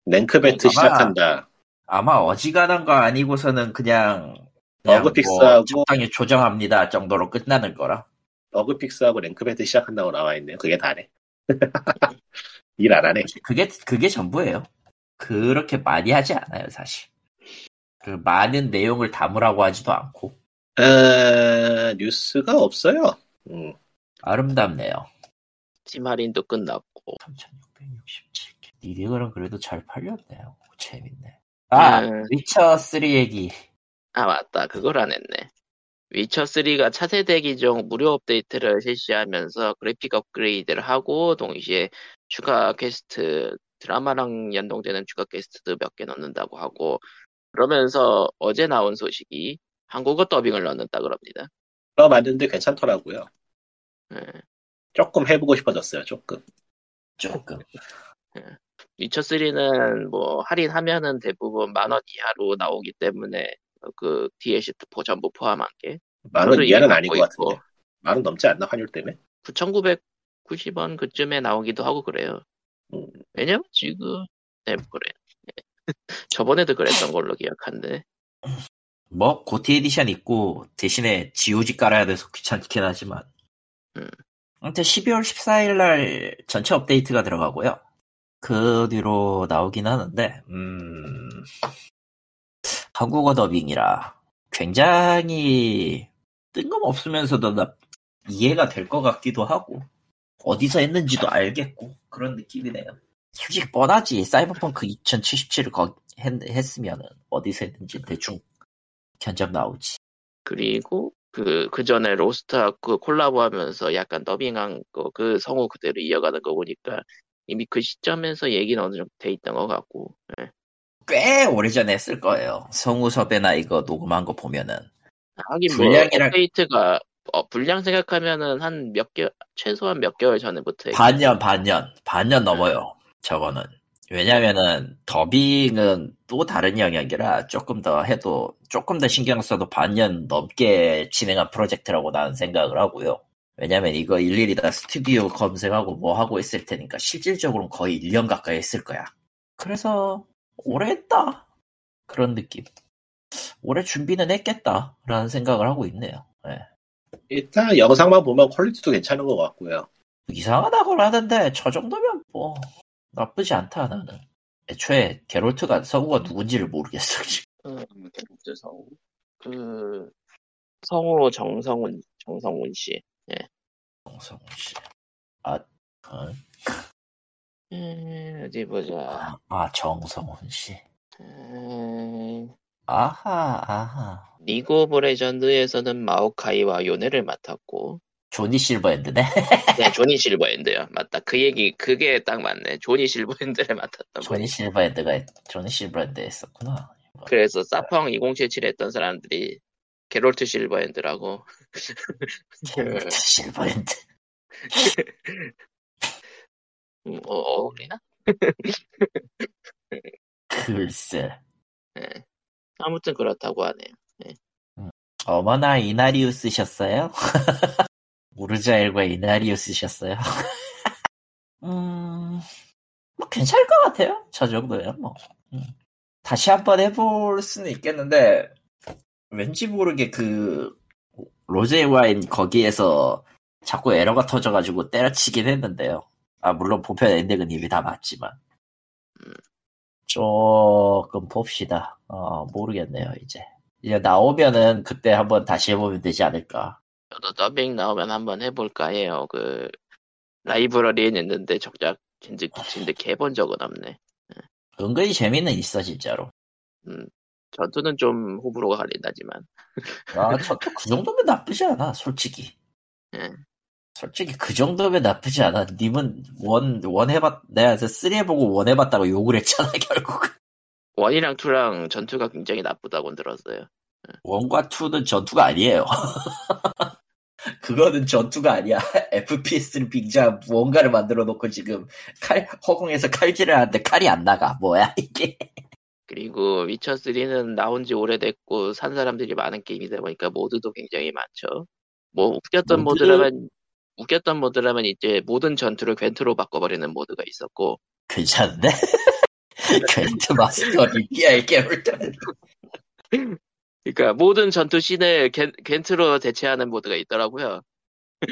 [SPEAKER 3] rank battle
[SPEAKER 2] 아마-
[SPEAKER 3] 시작한다.
[SPEAKER 2] 아마 어지간한 거 아니고서는 그냥, 그냥
[SPEAKER 3] bug fix하고-
[SPEAKER 2] 적당히 조정합니다 정도로 끝나는 거라.
[SPEAKER 3] bug fix하고 rank battle 시작한다고 나와 있네요. 그게 다네. 일 안 하네.
[SPEAKER 2] 그게 그게 전부예요. 그렇게 많이 하지 않아요, 사실. 그 많은 내용을 담으라고 하지도 않고
[SPEAKER 3] 아, 뉴스가 없어요. 음.
[SPEAKER 2] 아름답네요.
[SPEAKER 1] 티마린도 끝났고
[SPEAKER 2] 3667 개. 니디글은 그래도 잘 팔렸네요. 재밌네. 아,
[SPEAKER 1] 음.
[SPEAKER 2] 위쳐 3 얘기.
[SPEAKER 1] 아 맞다 그걸 안 했네 위쳐3가 차세대 기종 무료 업데이트를 실시하면서 그래픽 업그레이드를 하고 동시에 추가 퀘스트 드라마랑 연동되는 추가 퀘스트도 몇 개 넣는다고 하고 그러면서 어제 나온 소식이 한국어 더빙을 넣는다 그럽니다
[SPEAKER 3] 들어봤는데 괜찮더라고요.
[SPEAKER 1] 예.
[SPEAKER 3] 조금 해보고 싶어졌어요, 조금.
[SPEAKER 2] 조금.
[SPEAKER 1] 위쳐3는 뭐 할인하면은 대부분 만 원 이하로 나오기 때문에 그 DLC 포 전부 포함한 게
[SPEAKER 3] 만원
[SPEAKER 1] 저도
[SPEAKER 3] 이하는 아닌 것 같은데.
[SPEAKER 1] 보이고.
[SPEAKER 3] 만원 넘지 않나, 환율 때문에?
[SPEAKER 1] 9,990원 그쯤에 나오기도 하고 그래요.
[SPEAKER 3] 음.
[SPEAKER 1] 왜냐면 지금 네, 그래. 저번에도 그랬던 걸로 기억하는데
[SPEAKER 2] 뭐 GOTY 에디션 있고 대신에 GOG 깔아야 돼서 귀찮긴 하지만.
[SPEAKER 1] 음.
[SPEAKER 2] 아무튼 12월 14일 날 전체 업데이트가 들어가고요. 그 뒤로 나오긴 하는데, 음, 한국어 더빙이라 굉장히 뜬금없으면서도 나 이해가 될 것 같기도 하고, 어디서 했는지도 알겠고, 그런 느낌이네요. 솔직히 뻔하지. 사이버펑크 2077을 거, 했, 했으면은 어디서 했는지 대충 견적 나오지.
[SPEAKER 1] 그리고 그, 그 전에 로스트하고 콜라보하면서 약간 더빙한 거, 그 성우 그대로 이어가는 거 보니까 이미 그 시점에서 얘기는 어느 정도 돼 있던 것 같고, 예.
[SPEAKER 2] 꽤 오래전에 했을 거예요. 성우 섭외나 이거 녹음한 거 보면은.
[SPEAKER 1] 하긴 뭐
[SPEAKER 2] 분량이랑-
[SPEAKER 1] 업데이트가 어, 분량 생각하면은 한 몇 개, 최소한 몇 개월 전에부터
[SPEAKER 2] 반년, 반년, 반년 넘어요. 저거는. 왜냐면은 더빙은 또 다른 영역이라 조금 더 해도 조금 더 신경 써도 반년 넘게 진행한 프로젝트라고 나는 생각을 하고요. 왜냐면 이거 일일이 다 스튜디오 검색하고 뭐 하고 있을 테니까 실질적으로는 거의 1년 가까이 했을 거야. 그래서 오래 했다. 그런 느낌. 오래 준비는 했겠다라는 생각을 하고 있네요. 예.
[SPEAKER 3] 일단 영상만 보면 퀄리티도 괜찮은 것 같고요.
[SPEAKER 2] 이상하다고 하던데 저 정도면 뭐 나쁘지 않다 나는 애초에 게롤트가 성우가 누군지를 모르겠어 지금.
[SPEAKER 1] 음, 게롤트 성우. 그, 성우 정성훈, 정성훈 씨.
[SPEAKER 2] 정성훈 씨. 아, 어?
[SPEAKER 1] 음, 어디 보자.
[SPEAKER 2] 아, 아, 정성훈 씨.
[SPEAKER 1] 음,
[SPEAKER 2] 아하 아하.
[SPEAKER 1] 리그 오브 레전드에서는 마오카이와 요네를 맡았고,
[SPEAKER 2] 조니 실버핸드네.
[SPEAKER 1] 네, 조니 실버핸드요. 맞다. 그 얘기, 그게 딱 맞네. 조니 실버핸드를 맡았던
[SPEAKER 2] 조니
[SPEAKER 1] 분.
[SPEAKER 2] 실버핸드가 조니 실버핸드 했었구나.
[SPEAKER 1] 그래서 사펑 2077 했던 사람들이 게롤트 실버핸드라고.
[SPEAKER 2] 게롤트 실버핸드.
[SPEAKER 1] 음, 어, 어울리나?
[SPEAKER 2] 글쎄.
[SPEAKER 1] 예. 아무튼 그렇다고 하네요.
[SPEAKER 2] 어머나 이나리우스셨어요? 우르자엘과 이나리우스셨어요? 음, 뭐 괜찮을 것 같아요. 저 정도야 뭐. 음. 다시 한번 해볼 수는 있겠는데 왠지 모르게 그 로제 와인 거기에서 자꾸 에러가 터져가지고 때려치긴 했는데요. 아 물론 보편 엔딩은 이미 다 맞지만
[SPEAKER 1] 음.
[SPEAKER 2] 조금 봅시다. 어 모르겠네요 이제. 이제 나오면은 그때 한번 다시 해보면 되지 않을까.
[SPEAKER 1] 저도 더빙 나오면 한번 해볼까 해요. 그, 라이브러리에 냈는데 정작 진짜, 진짜 개본 적은 없네.
[SPEAKER 2] 은근히 재미는 있어 진짜로.
[SPEAKER 1] 음, 전투는 좀 호불호가 갈린다지만.
[SPEAKER 2] 아, 저도 그 정도면 나쁘지 않아, 솔직히.
[SPEAKER 1] 예.
[SPEAKER 2] 솔직히 그 정도면 나쁘지 않아. 님은 one, one 해봤, 내가 three 해보고 one 해봤다고 욕을 했잖아, 결국.
[SPEAKER 1] one이랑 two랑 전투가 굉장히 나쁘다고 들었어요.
[SPEAKER 2] one과 two는 전투가 아니에요. 그거는 전투가 아니야. FPS를 빙자한 무언가를 만들어 놓고 지금 칼, 허공에서 칼질을 하는데 칼이 안 나가. 뭐야, 이게.
[SPEAKER 1] 그리고 위쳐 3는 나온 지 오래됐고 산 사람들이 많은 게임이다 보니까 모드도 굉장히 많죠. 뭐 웃겼던
[SPEAKER 2] 모드?
[SPEAKER 1] 모드라면 웃겼던 모드라면 이제 모든 전투를 괜트로 바꿔버리는 모드가 있었고
[SPEAKER 2] 괜찮은데? 겐트 마스터 리피아의 깨울 때.
[SPEAKER 1] 그러니까 모든 전투 씬을 겐, 겐트로 대체하는 모드가 있더라고요.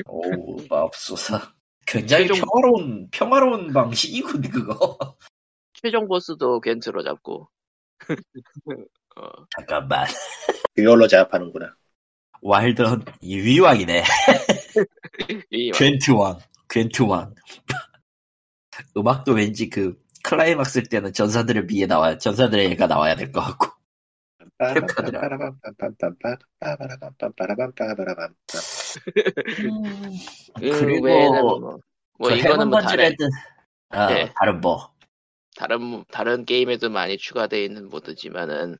[SPEAKER 2] 오, 맙소사. 굉장히
[SPEAKER 1] 최종-
[SPEAKER 2] 평화로운 평화로운 방식이군 그거.
[SPEAKER 1] 최종 보스도 궨트로 잡고. 어,
[SPEAKER 2] 잠깐만.
[SPEAKER 3] 그걸로 제압하는구나.
[SPEAKER 2] 와일드헌트 왕이네.
[SPEAKER 1] 이
[SPEAKER 2] 궨트왕. 궨트왕. 음악도 왠지 그 클라이막스 때는 전사들을 위해 나와야 전사들의 애가 나와야 될 것 같고.
[SPEAKER 3] 빠라밤빰빠라밤빰빰빠라밤빰빠라밤.
[SPEAKER 1] 그
[SPEAKER 2] 그리고
[SPEAKER 1] 뭐,
[SPEAKER 2] 뭐그
[SPEAKER 1] 이거는 뭐 다른
[SPEAKER 2] 아,
[SPEAKER 1] 네.
[SPEAKER 2] 다른 뭐
[SPEAKER 1] 다른 다른 게임에도 많이 추가되어 있는 모드지만은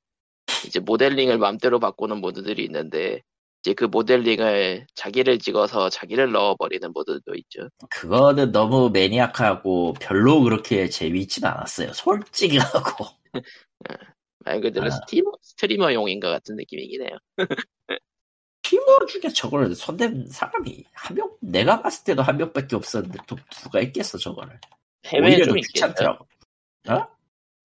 [SPEAKER 1] 이제 모델링을 맘대로 바꾸는 모드들이 있는데 이제 그 모델링을 자기를 찍어서 자기를 넣어버리는 모드도 있죠.
[SPEAKER 2] 그거는 너무 매니악하고 별로 그렇게 재미있진 않았어요. 솔직히 하고.
[SPEAKER 1] 말 그대로
[SPEAKER 2] 아.
[SPEAKER 1] 스티머, 스트리머용인가 같은 느낌이긴 해요.
[SPEAKER 2] 팀원 중에 저걸 손댄 사람이 한 명, 내가 봤을 때도 한 명밖에 없었는데 또 누가 있겠어 저거를.
[SPEAKER 1] 해외에 좀 있겠죠.
[SPEAKER 2] 귀찮더라고.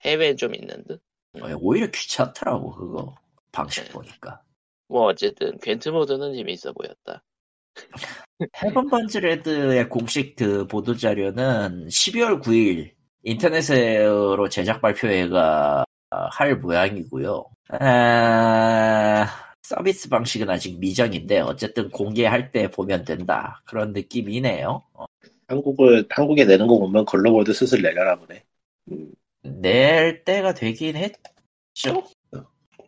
[SPEAKER 1] 해외에 좀 있는 듯.
[SPEAKER 2] 어, 오히려 귀찮더라고 그거 방식
[SPEAKER 1] 네.
[SPEAKER 2] 보니까.
[SPEAKER 1] 뭐 어쨌든 궨트 모드는 재밌어 보였다.
[SPEAKER 2] 헤븐 번즈 레드의 공식 그 보도 자료는 12월 9일 인터넷으로 제작 발표회가 할 모양이고요. 아, 서비스 방식은 아직 미정인데 어쨌든 공개할 때 보면 된다 그런 느낌이네요. 어,
[SPEAKER 3] 한국을 한국에 내는 거 보면 글로벌도 슬슬 내려나 보네. 음,
[SPEAKER 2] 낼 때가 되긴 했죠.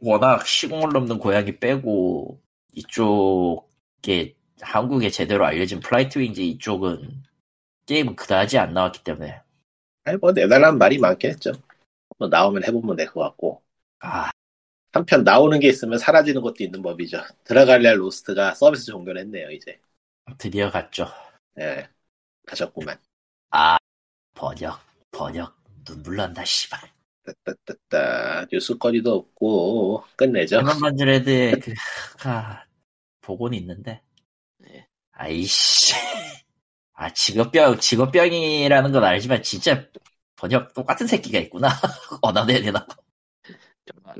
[SPEAKER 2] 워낙 시공을 넘는 고양이 빼고 이쪽에 한국에 제대로 알려진 플라이트 윙즈 이쪽은 게임은 그다지 안 나왔기 때문에
[SPEAKER 3] 아니 뭐 내달라는 말이 많긴 했죠. 뭐 나오면 해보면 될 것 같고
[SPEAKER 2] 아
[SPEAKER 3] 한편 나오는 게 있으면 사라지는 것도 있는 법이죠. 드라갈리아 로스트가 서비스 종료를 했네요 이제.
[SPEAKER 2] 드디어 갔죠.
[SPEAKER 3] 예, 가셨구만.
[SPEAKER 2] 아 번역 번역 눈물 난다 씨발.
[SPEAKER 3] 따따따따 뉴스거리도 없고 끝내죠.
[SPEAKER 2] 헤먼 번즈레드의 그가 보고는 있는데
[SPEAKER 1] 네.
[SPEAKER 2] 아이씨 아 직업병 직업병이라는 건 알지만 진짜 번역 똑같은 새끼가 있구나 언어내야 되나
[SPEAKER 1] 정말.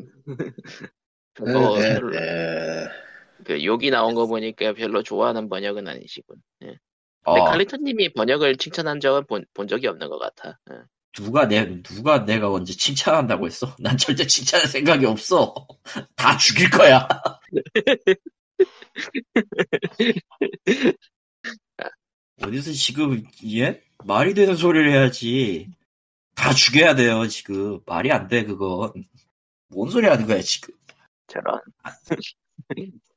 [SPEAKER 1] 그거
[SPEAKER 3] 예,
[SPEAKER 1] 별로-
[SPEAKER 3] 예.
[SPEAKER 1] 그 욕이 나온 거 보니까 별로 좋아하는 번역은 아니시군. 예. 근데
[SPEAKER 2] 어,
[SPEAKER 1] 칼리토님이 번역을 칭찬한 적은 본, 본 적이 없는 것 같아. 예.
[SPEAKER 2] 누가 내 누가 내가 언제 칭찬한다고 했어? 난 절대 칭찬할 생각이 없어. 다 죽일 거야. 어디서 지금 예? 말이 되는 소리를 해야지. 다 죽여야 돼요 지금 말이 안 돼 그건. 뭔 소리 하는 거야 지금?
[SPEAKER 1] 저런.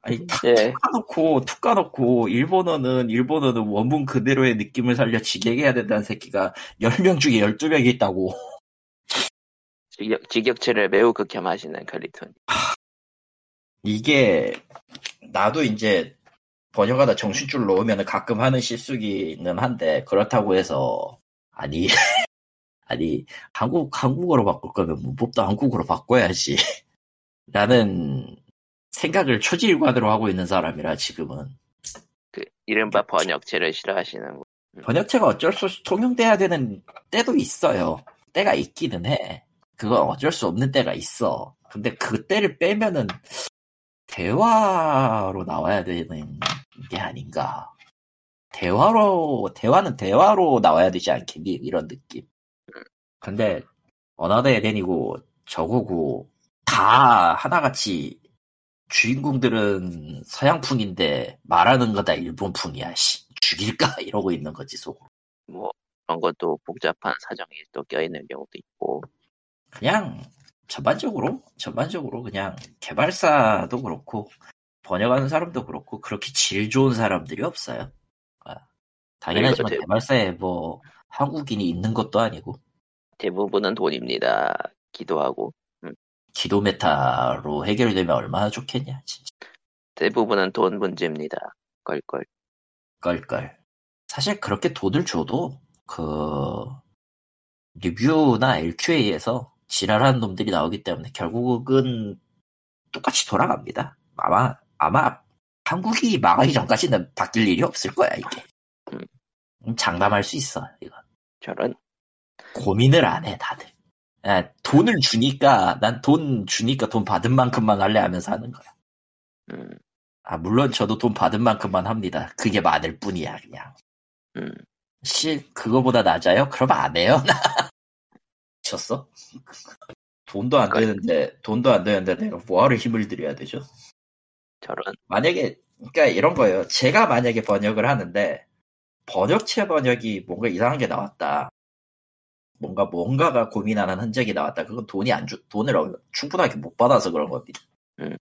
[SPEAKER 2] 아니 탁
[SPEAKER 1] 예.
[SPEAKER 2] 툭 까놓고 툭 까놓고 일본어는 일본어는 원문 그대로의 느낌을 살려 지게 해야 된다는 새끼가 10명 중에 12명이 있다고.
[SPEAKER 1] 직역, 직역체를 매우 극혐하시는 칼리토님.
[SPEAKER 2] 이게 나도 이제 번역하다 정신줄 놓으면 가끔 하는 실수기는 한데 그렇다고 해서 아니 아니 한국 한국어로 바꿀 거면 문법도 한국어로 바꿔야지 라는 생각을 초지일관으로 하고 있는 사람이라 지금은
[SPEAKER 1] 그, 이른바 번역체를 싫어하시는 분.
[SPEAKER 2] 번역체가 어쩔 수 없이 통용돼야 되는 때도 있어요 때가 있기는 해 그건 어쩔 수 없는 때가 있어 근데 그 때를 빼면은 대화로 나와야 되는 게 아닌가. 대화로, 대화는 대화로 나와야 되지 않겠니? 이런 느낌. 근데, 어나더 에덴이고, 저거고, 다 하나같이, 주인공들은 서양풍인데, 말하는 거다 일본풍이야, 씨. 죽일까? 이러고 있는 거지, 속으로.
[SPEAKER 1] 뭐, 그런 것도 복잡한 사정이 또 껴있는 경우도 있고.
[SPEAKER 2] 그냥, 전반적으로, 전반적으로 그냥, 개발사도 그렇고, 번역하는 사람도 그렇고, 그렇게 질 좋은 사람들이 없어요. 아, 당연하지만 개발사에 뭐, 한국인이 있는 것도 아니고,
[SPEAKER 1] 대부분은 돈입니다. 기도하고.
[SPEAKER 2] 기도 메타로 해결되면 얼마나 좋겠냐, 진짜.
[SPEAKER 1] 대부분은 돈 문제입니다. 껄껄.
[SPEAKER 2] 걸걸. 사실 그렇게 돈을 줘도, 그, 리뷰나 LQA에서 지랄하는 놈들이 나오기 때문에 결국은 똑같이 돌아갑니다. 아마, 아마 한국이 망하기 전까지는 바뀔 일이 없을 거야, 이게.
[SPEAKER 1] 음.
[SPEAKER 2] 음, 장담할 수 있어, 이거.
[SPEAKER 1] 저런.
[SPEAKER 2] 고민을 안 해, 다들. 아, 돈을 주니까, 난 돈 주니까 돈 받은 만큼만 할래 하면서 하는 거야.
[SPEAKER 1] 음,
[SPEAKER 2] 아, 물론 저도 돈 받은 만큼만 합니다. 그게 많을 뿐이야, 그냥.
[SPEAKER 1] 음.
[SPEAKER 2] 씨, 그거보다 낮아요? 그럼 안 해요? 미쳤어? 돈도 안 되는데, 돈도 안 되는데 내가 뭐하러 힘을 들여야 되죠?
[SPEAKER 1] 저런.
[SPEAKER 2] 만약에, 그러니까 이런 거예요. 제가 만약에 번역을 하는데, 번역체 번역이 뭔가 이상한 게 나왔다. 뭔가 뭔가가 고민하는 흔적이 나왔다. 그건 돈이 안 주, 돈을 어- 충분하게 못 받아서 그런 겁니다.
[SPEAKER 1] 음.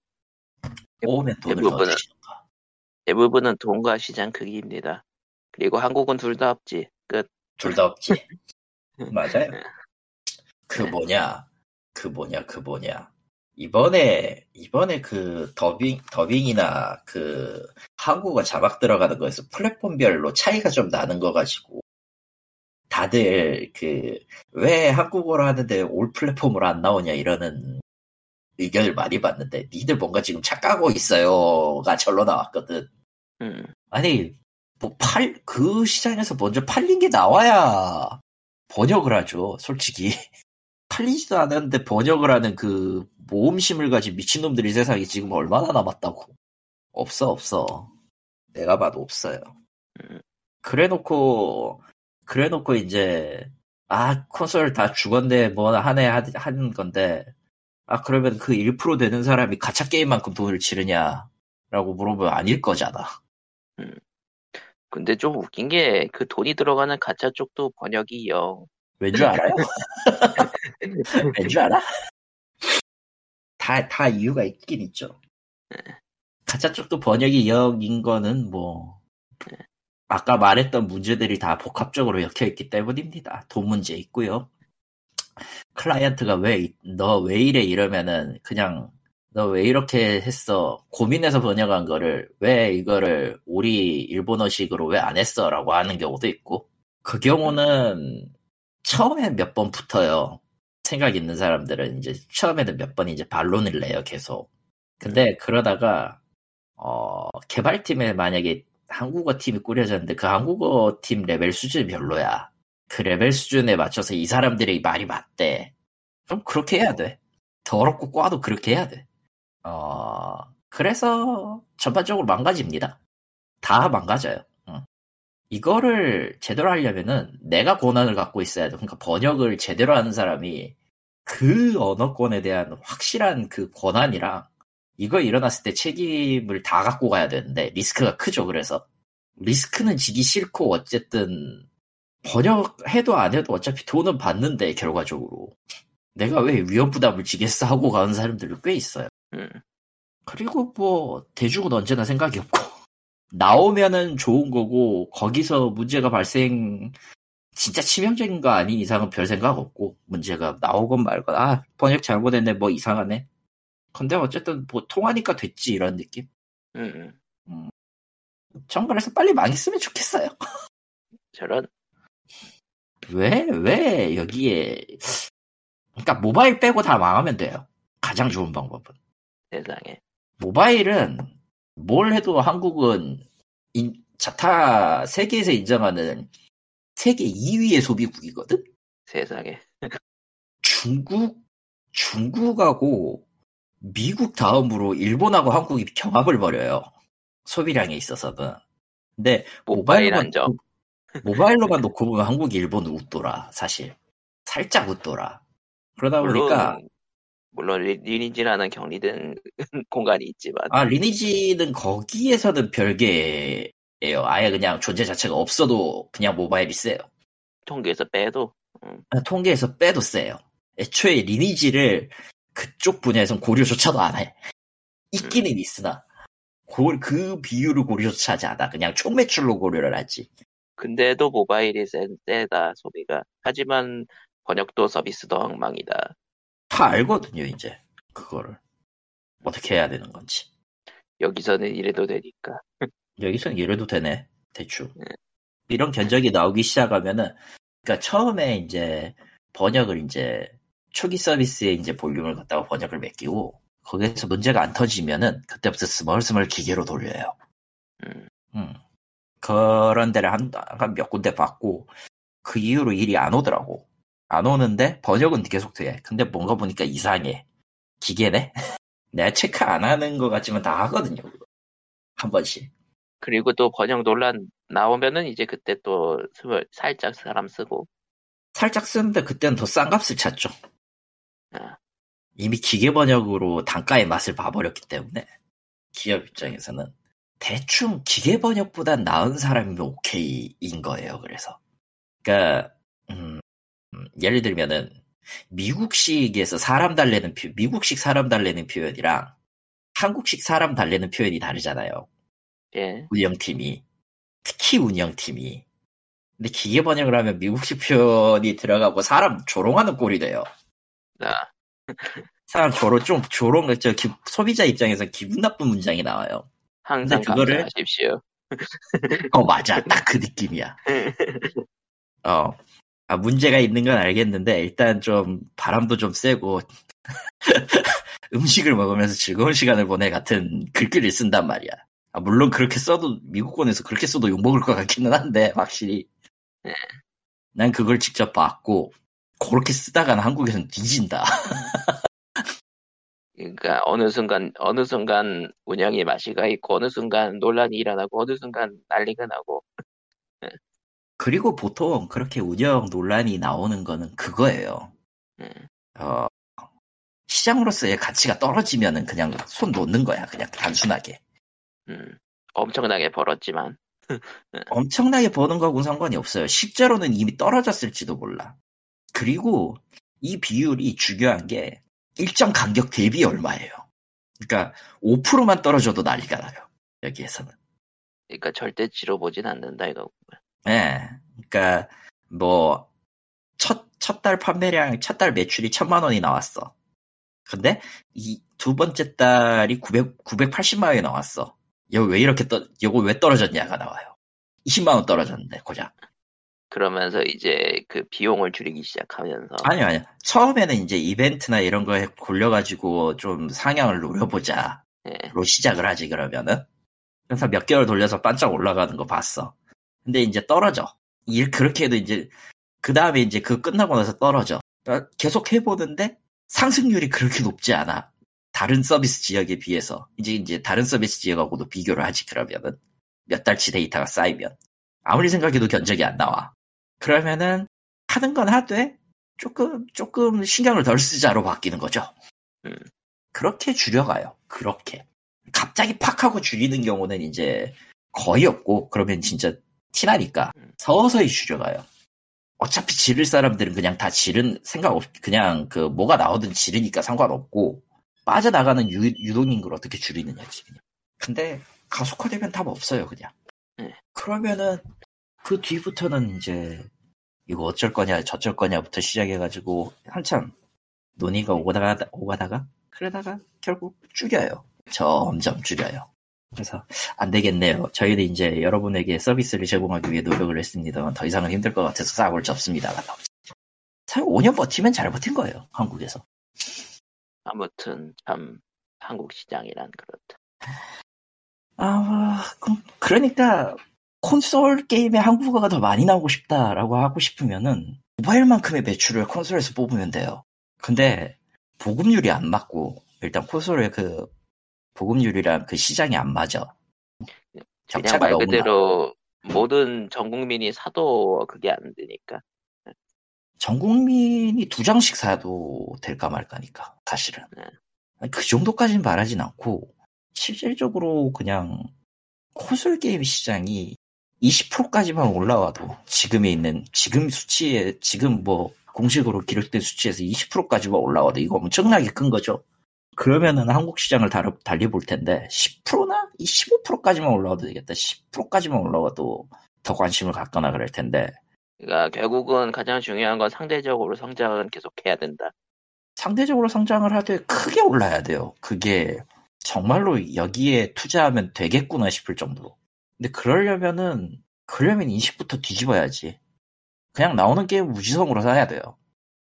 [SPEAKER 2] 오면 돈을 더
[SPEAKER 1] 대부분은. 대부분은 돈과 시장 크기입니다. 그리고 한국은 둘 다 없지. 끝.
[SPEAKER 2] 둘 다 없지. 맞아요. 그 뭐냐, 그 뭐냐, 그 뭐냐. 이번에, 이번에 그 더빙, 더빙이나 그 한국어 자막 들어가는 거에서 플랫폼별로 차이가 좀 나는 거 가지고 다들 그, 왜 한국어로 하는데 올 플랫폼으로 안 나오냐 이러는 의견을 많이 봤는데 니들 뭔가 지금 착각하고 있어요가 절로 나왔거든.
[SPEAKER 1] 음.
[SPEAKER 2] 아니, 뭐, 팔, 그 시장에서 먼저 팔린 게 나와야 번역을 하죠, 솔직히. 팔리지도 않았는데 번역을 하는 그 모험심을 가진 미친놈들이 세상에 지금 얼마나 남았다고. 없어, 없어. 내가 봐도 없어요.
[SPEAKER 1] 음.
[SPEAKER 2] 그래 놓고, 그래 놓고 이제, 아, 콘솔 다 죽었네, 뭐, 한해 하는 건데, 아, 그러면 그 1% 되는 사람이 가차 게임만큼 돈을 치르냐? 라고 물어보면 아닐 거잖아.
[SPEAKER 1] 근데 좀 웃긴 게 그 돈이 들어가는 가짜 쪽도 번역이 영.
[SPEAKER 2] 왠줄 알아요? 왠줄 알아? 다, 다 이유가 있긴 있죠. 가짜 쪽도 번역이 영인 거는 뭐, 아까 말했던 문제들이 다 복합적으로 엮여있기 때문입니다. 돈 문제 있고요. 클라이언트가 왜, 너 왜 이래 이러면은 그냥 너 왜 이렇게 했어? 고민해서 번역한 거를 왜 이거를 우리 일본어식으로 왜 안 했어? 라고 하는 경우도 있고 그 경우는 처음에 몇 번 붙어요. 생각 있는 사람들은 이제 처음에는 몇 번 이제 반론을 내요, 계속. 근데 그러다가, 어, 개발팀에 만약에 한국어 팀이 꾸려졌는데 그 한국어 팀 레벨 수준이 별로야. 그 레벨 수준에 맞춰서 이 사람들이 말이 맞대. 그럼 그렇게 해야 돼. 더럽고 꽈도 그렇게 해야 돼. 어, 그래서 전반적으로 망가집니다. 다 망가져요. 응. 이거를 제대로 하려면은 내가 권한을 갖고 있어야 돼. 그러니까 번역을 제대로 하는 사람이 그 언어권에 대한 확실한 그 권한이랑 이거 일어났을 때 책임을 다 갖고 가야 되는데 리스크가 크죠. 그래서 리스크는 지기 싫고 어쨌든 번역해도 안 해도 어차피 돈은 받는데 결과적으로 내가 왜 위험 부담을 지겠어 하고 가는 사람들이 꽤 있어요.
[SPEAKER 1] 음.
[SPEAKER 2] 그리고 뭐 대중은 언제나 생각이 없고 나오면은 좋은 거고 거기서 문제가 발생 진짜 치명적인 거 아닌 이상은 별 생각 없고 문제가 나오건 말건 아 번역 잘못했네 뭐 이상하네 근데 어쨌든 뭐 통하니까 됐지 이런 느낌
[SPEAKER 1] 음, 음.
[SPEAKER 2] 전 그래서 빨리 망했으면 좋겠어요
[SPEAKER 1] 저런.
[SPEAKER 2] 왜 왜 여기에 그러니까 모바일 빼고 다 망하면 돼요 가장 좋은 방법은
[SPEAKER 1] 세상에.
[SPEAKER 2] 모바일은 뭘 해도 한국은 인- 자타 세계에서 인정하는 세계 2위의 소비국이거든.
[SPEAKER 1] 세상에.
[SPEAKER 2] 중국 중국하고 미국 다음으로 일본하고 한국이 경합을 벌여요. 소비량에 있어서는. 근데
[SPEAKER 1] 모바일
[SPEAKER 2] 모바일로만
[SPEAKER 1] 한정.
[SPEAKER 2] 놓고- 모바일로만 놓고 보면 한국, 일본은 웃돌아 사실. 살짝 웃돌아. 그러다 보니까
[SPEAKER 1] 물론, 물론 리- 리니지라는 격리된 공간이 있지만.
[SPEAKER 2] 아, 리니지는 거기에서는 별개예요. 아예 그냥 존재 자체가 없어도 그냥 모바일이 세요.
[SPEAKER 1] 통계에서 빼도.
[SPEAKER 2] 아, 통계에서 빼도 세요. 애초에 리니지를 그쪽 분야에선 고려조차도 안 해. 있기는 있으나 고- 그 비율을 고려조차 하지 않아. 그냥 총 매출로 고려를 하지.
[SPEAKER 1] 근데도 모바일이 세, 세다, 소비가. 하지만 번역도 서비스도 엉망이다.
[SPEAKER 2] 다 알거든요, 이제. 그거를. 어떻게 해야 되는 건지.
[SPEAKER 1] 여기서는 이래도 되니까.
[SPEAKER 2] 여기서는 이래도 되네. 대충.
[SPEAKER 1] 네.
[SPEAKER 2] 이런 견적이 나오기 시작하면은, 그니까 처음에 이제 번역을 이제 초기 서비스에 이제 볼륨을 갖다가 번역을 맡기고, 거기에서 문제가 안 터지면은, 그때부터 스멀스멀 기계로 돌려요.
[SPEAKER 1] 음,
[SPEAKER 2] 음. 그런 데를 한, 한 몇 군데 봤고, 그 이후로 일이 안 오더라고. 안 오는데, 번역은 계속 돼. 근데 뭔가 보니까 이상해. 기계네? 내가 체크 안 하는 것 같지만 다 하거든요. 그거. 한 번씩.
[SPEAKER 1] 그리고 또 번역 논란 나오면은 이제 그때 또 스물- 살짝 사람 쓰고
[SPEAKER 2] 살짝 쓰는데 그때는 더 싼 값을 찾죠.
[SPEAKER 1] 아.
[SPEAKER 2] 이미 기계 번역으로 단가의 맛을 봐버렸기 때문에 기업 입장에서는 대충 기계 번역보단 나은 사람이면 오케이인 거예요. 그래서 그러니까 음, 음, 예를 들면은 미국식에서 사람 달래는 표, 미국식 사람 달래는 표현이랑 한국식 사람 달래는 표현이 다르잖아요.
[SPEAKER 1] 예
[SPEAKER 2] 운영팀이 특히 운영팀이 근데 기계 번역을 하면 미국식 표현이 들어가고 사람 조롱하는 꼴이 돼요.
[SPEAKER 1] 아,
[SPEAKER 2] 사람 조롱 좀 조롱 저 기- 소비자 입장에서 기분 나쁜 문장이 나와요.
[SPEAKER 1] 항상
[SPEAKER 2] 그거를-
[SPEAKER 1] 감사하십시오.
[SPEAKER 2] 어 맞아 딱 그 느낌이야. 어 아, 문제가 있는 건 알겠는데 일단 좀 바람도 좀 세고 음식을 먹으면서 즐거운 시간을 보내 같은 글귀를 쓴단 말이야. 아, 물론 그렇게 써도 미국권에서 그렇게 써도 욕먹을 것 같기는 한데 확실히
[SPEAKER 1] 네.
[SPEAKER 2] 난 그걸 직접 봤고 그렇게 쓰다가는 한국에선 뒤진다.
[SPEAKER 1] 그러니까 어느 순간 어느 순간 운영이 맛이가 있고 어느 순간 논란이 일어나고 어느 순간 난리가 나고
[SPEAKER 2] 그리고 보통 그렇게 운영 논란이 나오는 거는 그거예요.
[SPEAKER 1] 음,
[SPEAKER 2] 어, 시장으로서의 가치가 떨어지면은 그냥 손 놓는 거야. 그냥 단순하게.
[SPEAKER 1] 음, 엄청나게 벌었지만
[SPEAKER 2] 엄청나게 버는 거하고는 상관이 없어요. 실제로는 이미 떨어졌을지도 몰라. 그리고 이 비율이 중요한 게 일정 간격 대비 얼마예요. 그러니까 5%만 떨어져도 난리가 나요. 여기에서는.
[SPEAKER 1] 그러니까 절대치로 보진 않는다 이거.
[SPEAKER 2] 예. 그러니까 뭐 첫 첫 달 판매량, 첫 달 매출이 천만 원이 나왔어. 근데 이 두 번째 달이 900 980만 원이 나왔어. 여기 왜 이렇게 떠 이거 왜 떨어졌냐가 나와요. 20만 원 떨어졌는데 고작.
[SPEAKER 1] 그러면서 이제 그 비용을 줄이기 시작하면서
[SPEAKER 2] 아니요, 아니요. 처음에는 이제 이벤트나 이런 거에 골려가지고 좀 상향을 노려보자.
[SPEAKER 1] 예,
[SPEAKER 2] 로 시작을 하지, 그러면은. 그래서 몇 개월 돌려서 반짝 올라가는 거 봤어. 근데 이제 떨어져. 일, 그렇게 해도 이제, 그 다음에 이제 그 끝나고 나서 떨어져. 그러니까 계속 해보는데 상승률이 그렇게 높지 않아. 다른 서비스 지역에 비해서. 이제, 이제 다른 서비스 지역하고도 비교를 하지, 그러면은. 몇 달치 데이터가 쌓이면. 아무리 생각해도 견적이 안 나와. 그러면은, 하는 건 하되, 조금, 조금 신경을 덜 쓰자로 바뀌는 거죠.
[SPEAKER 1] 음.
[SPEAKER 2] 그렇게 줄여가요. 그렇게. 갑자기 팍 하고 줄이는 경우는 이제 거의 없고, 그러면 진짜 티나니까
[SPEAKER 1] 음.
[SPEAKER 2] 서서히 줄여가요. 어차피 지를 사람들은 그냥 다 지른 생각 없, 그냥 그 뭐가 나오든 지르니까 상관없고, 빠져나가는 유, 유동인구를 어떻게 줄이느냐지. 근데 가속화되면 답 없어요, 그냥.
[SPEAKER 1] 네.
[SPEAKER 2] 그러면은 그 뒤부터는 이제 이거 어쩔 거냐 저쩔 거냐부터 시작해가지고 한참 논의가 오가다가 오가다가 그러다가 결국 줄여요. 점점 줄여요. 그래서 안 되겠네요. 저희는 이제 여러분에게 서비스를 제공하기 위해 노력을 했습니다만 더 이상은 힘들 것 같아서 싹을 접습니다가 나오죠. 사실 5년 버티면 잘 버틴 거예요. 한국에서.
[SPEAKER 1] 아무튼 참 한국 시장이란 그렇다.
[SPEAKER 2] 아, 그러니까 콘솔 게임에 한국어가 더 많이 나오고 싶다라고 하고 싶으면은 모바일만큼의 매출을 콘솔에서 뽑으면 돼요. 근데 보급률이 안 맞고 일단 콘솔의 그 보급률이랑 그 시장이 안 맞아.
[SPEAKER 1] 그냥 말
[SPEAKER 2] 너무 나.
[SPEAKER 1] 그대로 모든 전 국민이 사도 그게 안 되니까.
[SPEAKER 2] 전 국민이 두 장씩 사도 될까 말까니까 사실은
[SPEAKER 1] 네.
[SPEAKER 2] 그 정도까지는 바라진 않고 실질적으로 그냥 콘솔 게임 시장이 20%까지만 올라와도 지금에 있는 지금 수치에 지금 뭐 공식으로 기록된 수치에서 20%까지만 올라와도 이거 엄청나게 큰 거죠. 그러면은 한국 시장을 달리, 달리 볼 텐데 10%나 15%까지만 올라와도 되겠다. 10%까지만 올라와도 더 관심을 갖거나 그럴 텐데
[SPEAKER 1] 그러니까 결국은 가장 중요한 건 상대적으로 성장은 계속해야 된다.
[SPEAKER 2] 상대적으로 성장을 하되 크게 올라야 돼요. 그게 정말로 여기에 투자하면 되겠구나 싶을 정도로. 근데 그러려면은 그러려면 인식부터 뒤집어야지. 그냥 나오는 게임 무지성으로 사야 돼요.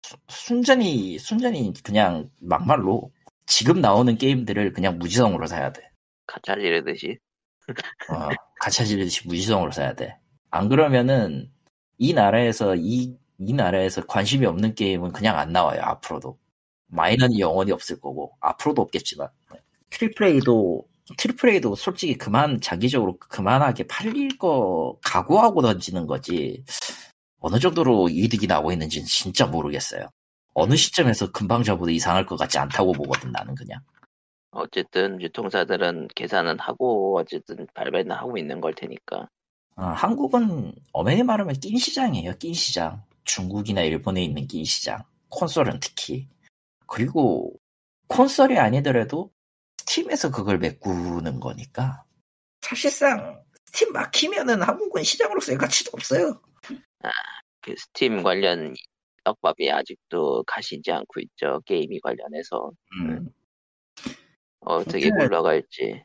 [SPEAKER 2] 수- 순전히 순전히 그냥 막말로 지금 나오는 게임들을 그냥 무지성으로 사야 돼.
[SPEAKER 1] 가챠 지르듯이.
[SPEAKER 2] 어, 가챠 지르듯이 무지성으로 사야 돼. 안 그러면은 이 나라에서 이, 이 나라에서 관심이 없는 게임은 그냥 안 나와요. 앞으로도. 마이너는 영원히 없을 거고 앞으로도 없겠지만 triple A도 triple A도 솔직히 그만 장기적으로 그만하게 팔릴 거 각오하고 던지는 거지 어느 정도로 이득이 나오고 있는지는 진짜 모르겠어요. 어느 시점에서 금방 접어도 이상할 것 같지 않다고 보거든 나는 그냥.
[SPEAKER 1] 어쨌든 유통사들은 계산은 하고 어쨌든 발매는 하고 있는 걸 테니까.
[SPEAKER 2] 아, 한국은 엄연히 말하면 낀 시장이에요. 낀 시장. 중국이나 일본에 있는 낀 시장. 콘솔은 특히. 그리고 콘솔이 아니더라도 스팀에서 그걸 메꾸는 거니까. 사실상 스팀 막히면은 한국은 시장으로서의 가치도 없어요.
[SPEAKER 1] 그 스팀 관련 떡밥이 아직도 가시지 않고 있죠. 게임이 관련해서
[SPEAKER 2] 음.
[SPEAKER 1] 어떻게
[SPEAKER 2] 근데-
[SPEAKER 1] 굴러갈지.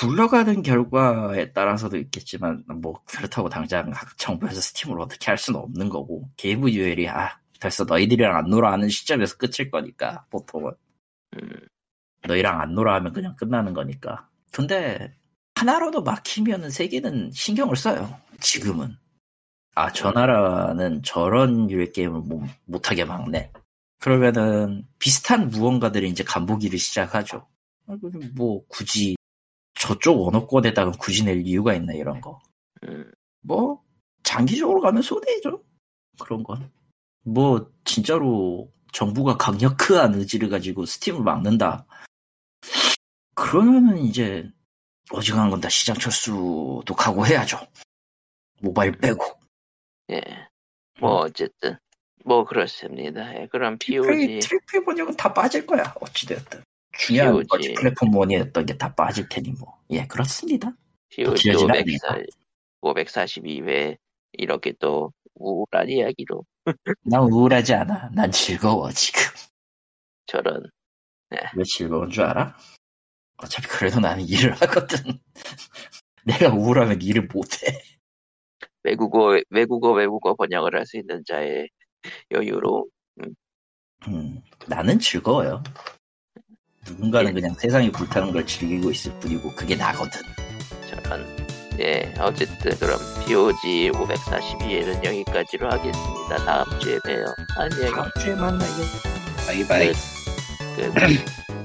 [SPEAKER 2] 굴러가는 결과에 따라서도 있겠지만 뭐 그렇다고 당장 정부에서 스팀을 어떻게 할 수는 없는 거고 게임 유엘이 아 벌써 너희들이랑 안 놀아 하는 시점에서 끝일 거니까 보통은
[SPEAKER 1] 음,
[SPEAKER 2] 너희랑 안 놀아 하면 그냥 끝나는 거니까 근데 하나로도 막히면은 세계는 신경을 써요 지금은 아 저 나라는 저런 유의 게임을 못, 못하게 막네 그러면은 비슷한 무언가들이 이제 간보기를 시작하죠 뭐 굳이 저쪽 원어권에다가 굳이 낼 이유가 있나 이런 거.
[SPEAKER 1] 음,
[SPEAKER 2] 뭐 장기적으로 가면 손해죠. 그런 건. 뭐 진짜로 정부가 강력한 의지를 가지고 스팀을 막는다. 그러면은 이제 어지간한 건 다 시장 철수도 각오해야죠. 모바일 빼고.
[SPEAKER 1] 예. 뭐 어쨌든 뭐 그렇습니다. 예, 그럼 POG
[SPEAKER 2] 트리플 번역은 다 빠질 거야. 어찌됐든. 중요한
[SPEAKER 1] POG.
[SPEAKER 2] 거지. 플랫폼 원이었던 게다 빠질 테니 뭐. 예, 그렇습니다.
[SPEAKER 1] POG
[SPEAKER 2] 길어지진
[SPEAKER 1] 504, 542회 이렇게 또 우울한 이야기로
[SPEAKER 2] 난 우울하지 않아. 난 즐거워, 지금.
[SPEAKER 1] 저런
[SPEAKER 2] 왜 즐거운 줄 알아? 어차피 그래도 나는 일을 하거든. 내가 우울하면 일을 못해.
[SPEAKER 1] 외국어 외국어 외국어 번역을 할 수 있는 자의 여유로
[SPEAKER 2] 음, 나는 즐거워요. 누군가는
[SPEAKER 1] 예.
[SPEAKER 2] 그냥 세상이 불타는 걸 즐기고 있을 뿐이고 그게 나거든.
[SPEAKER 1] 저런 예 어쨌든 그럼 POG 542회는 여기까지로 하겠습니다. 다음 주에 봬요. 안녕.
[SPEAKER 2] 다음 주에 만나요.
[SPEAKER 3] 바이바이.
[SPEAKER 1] 끝.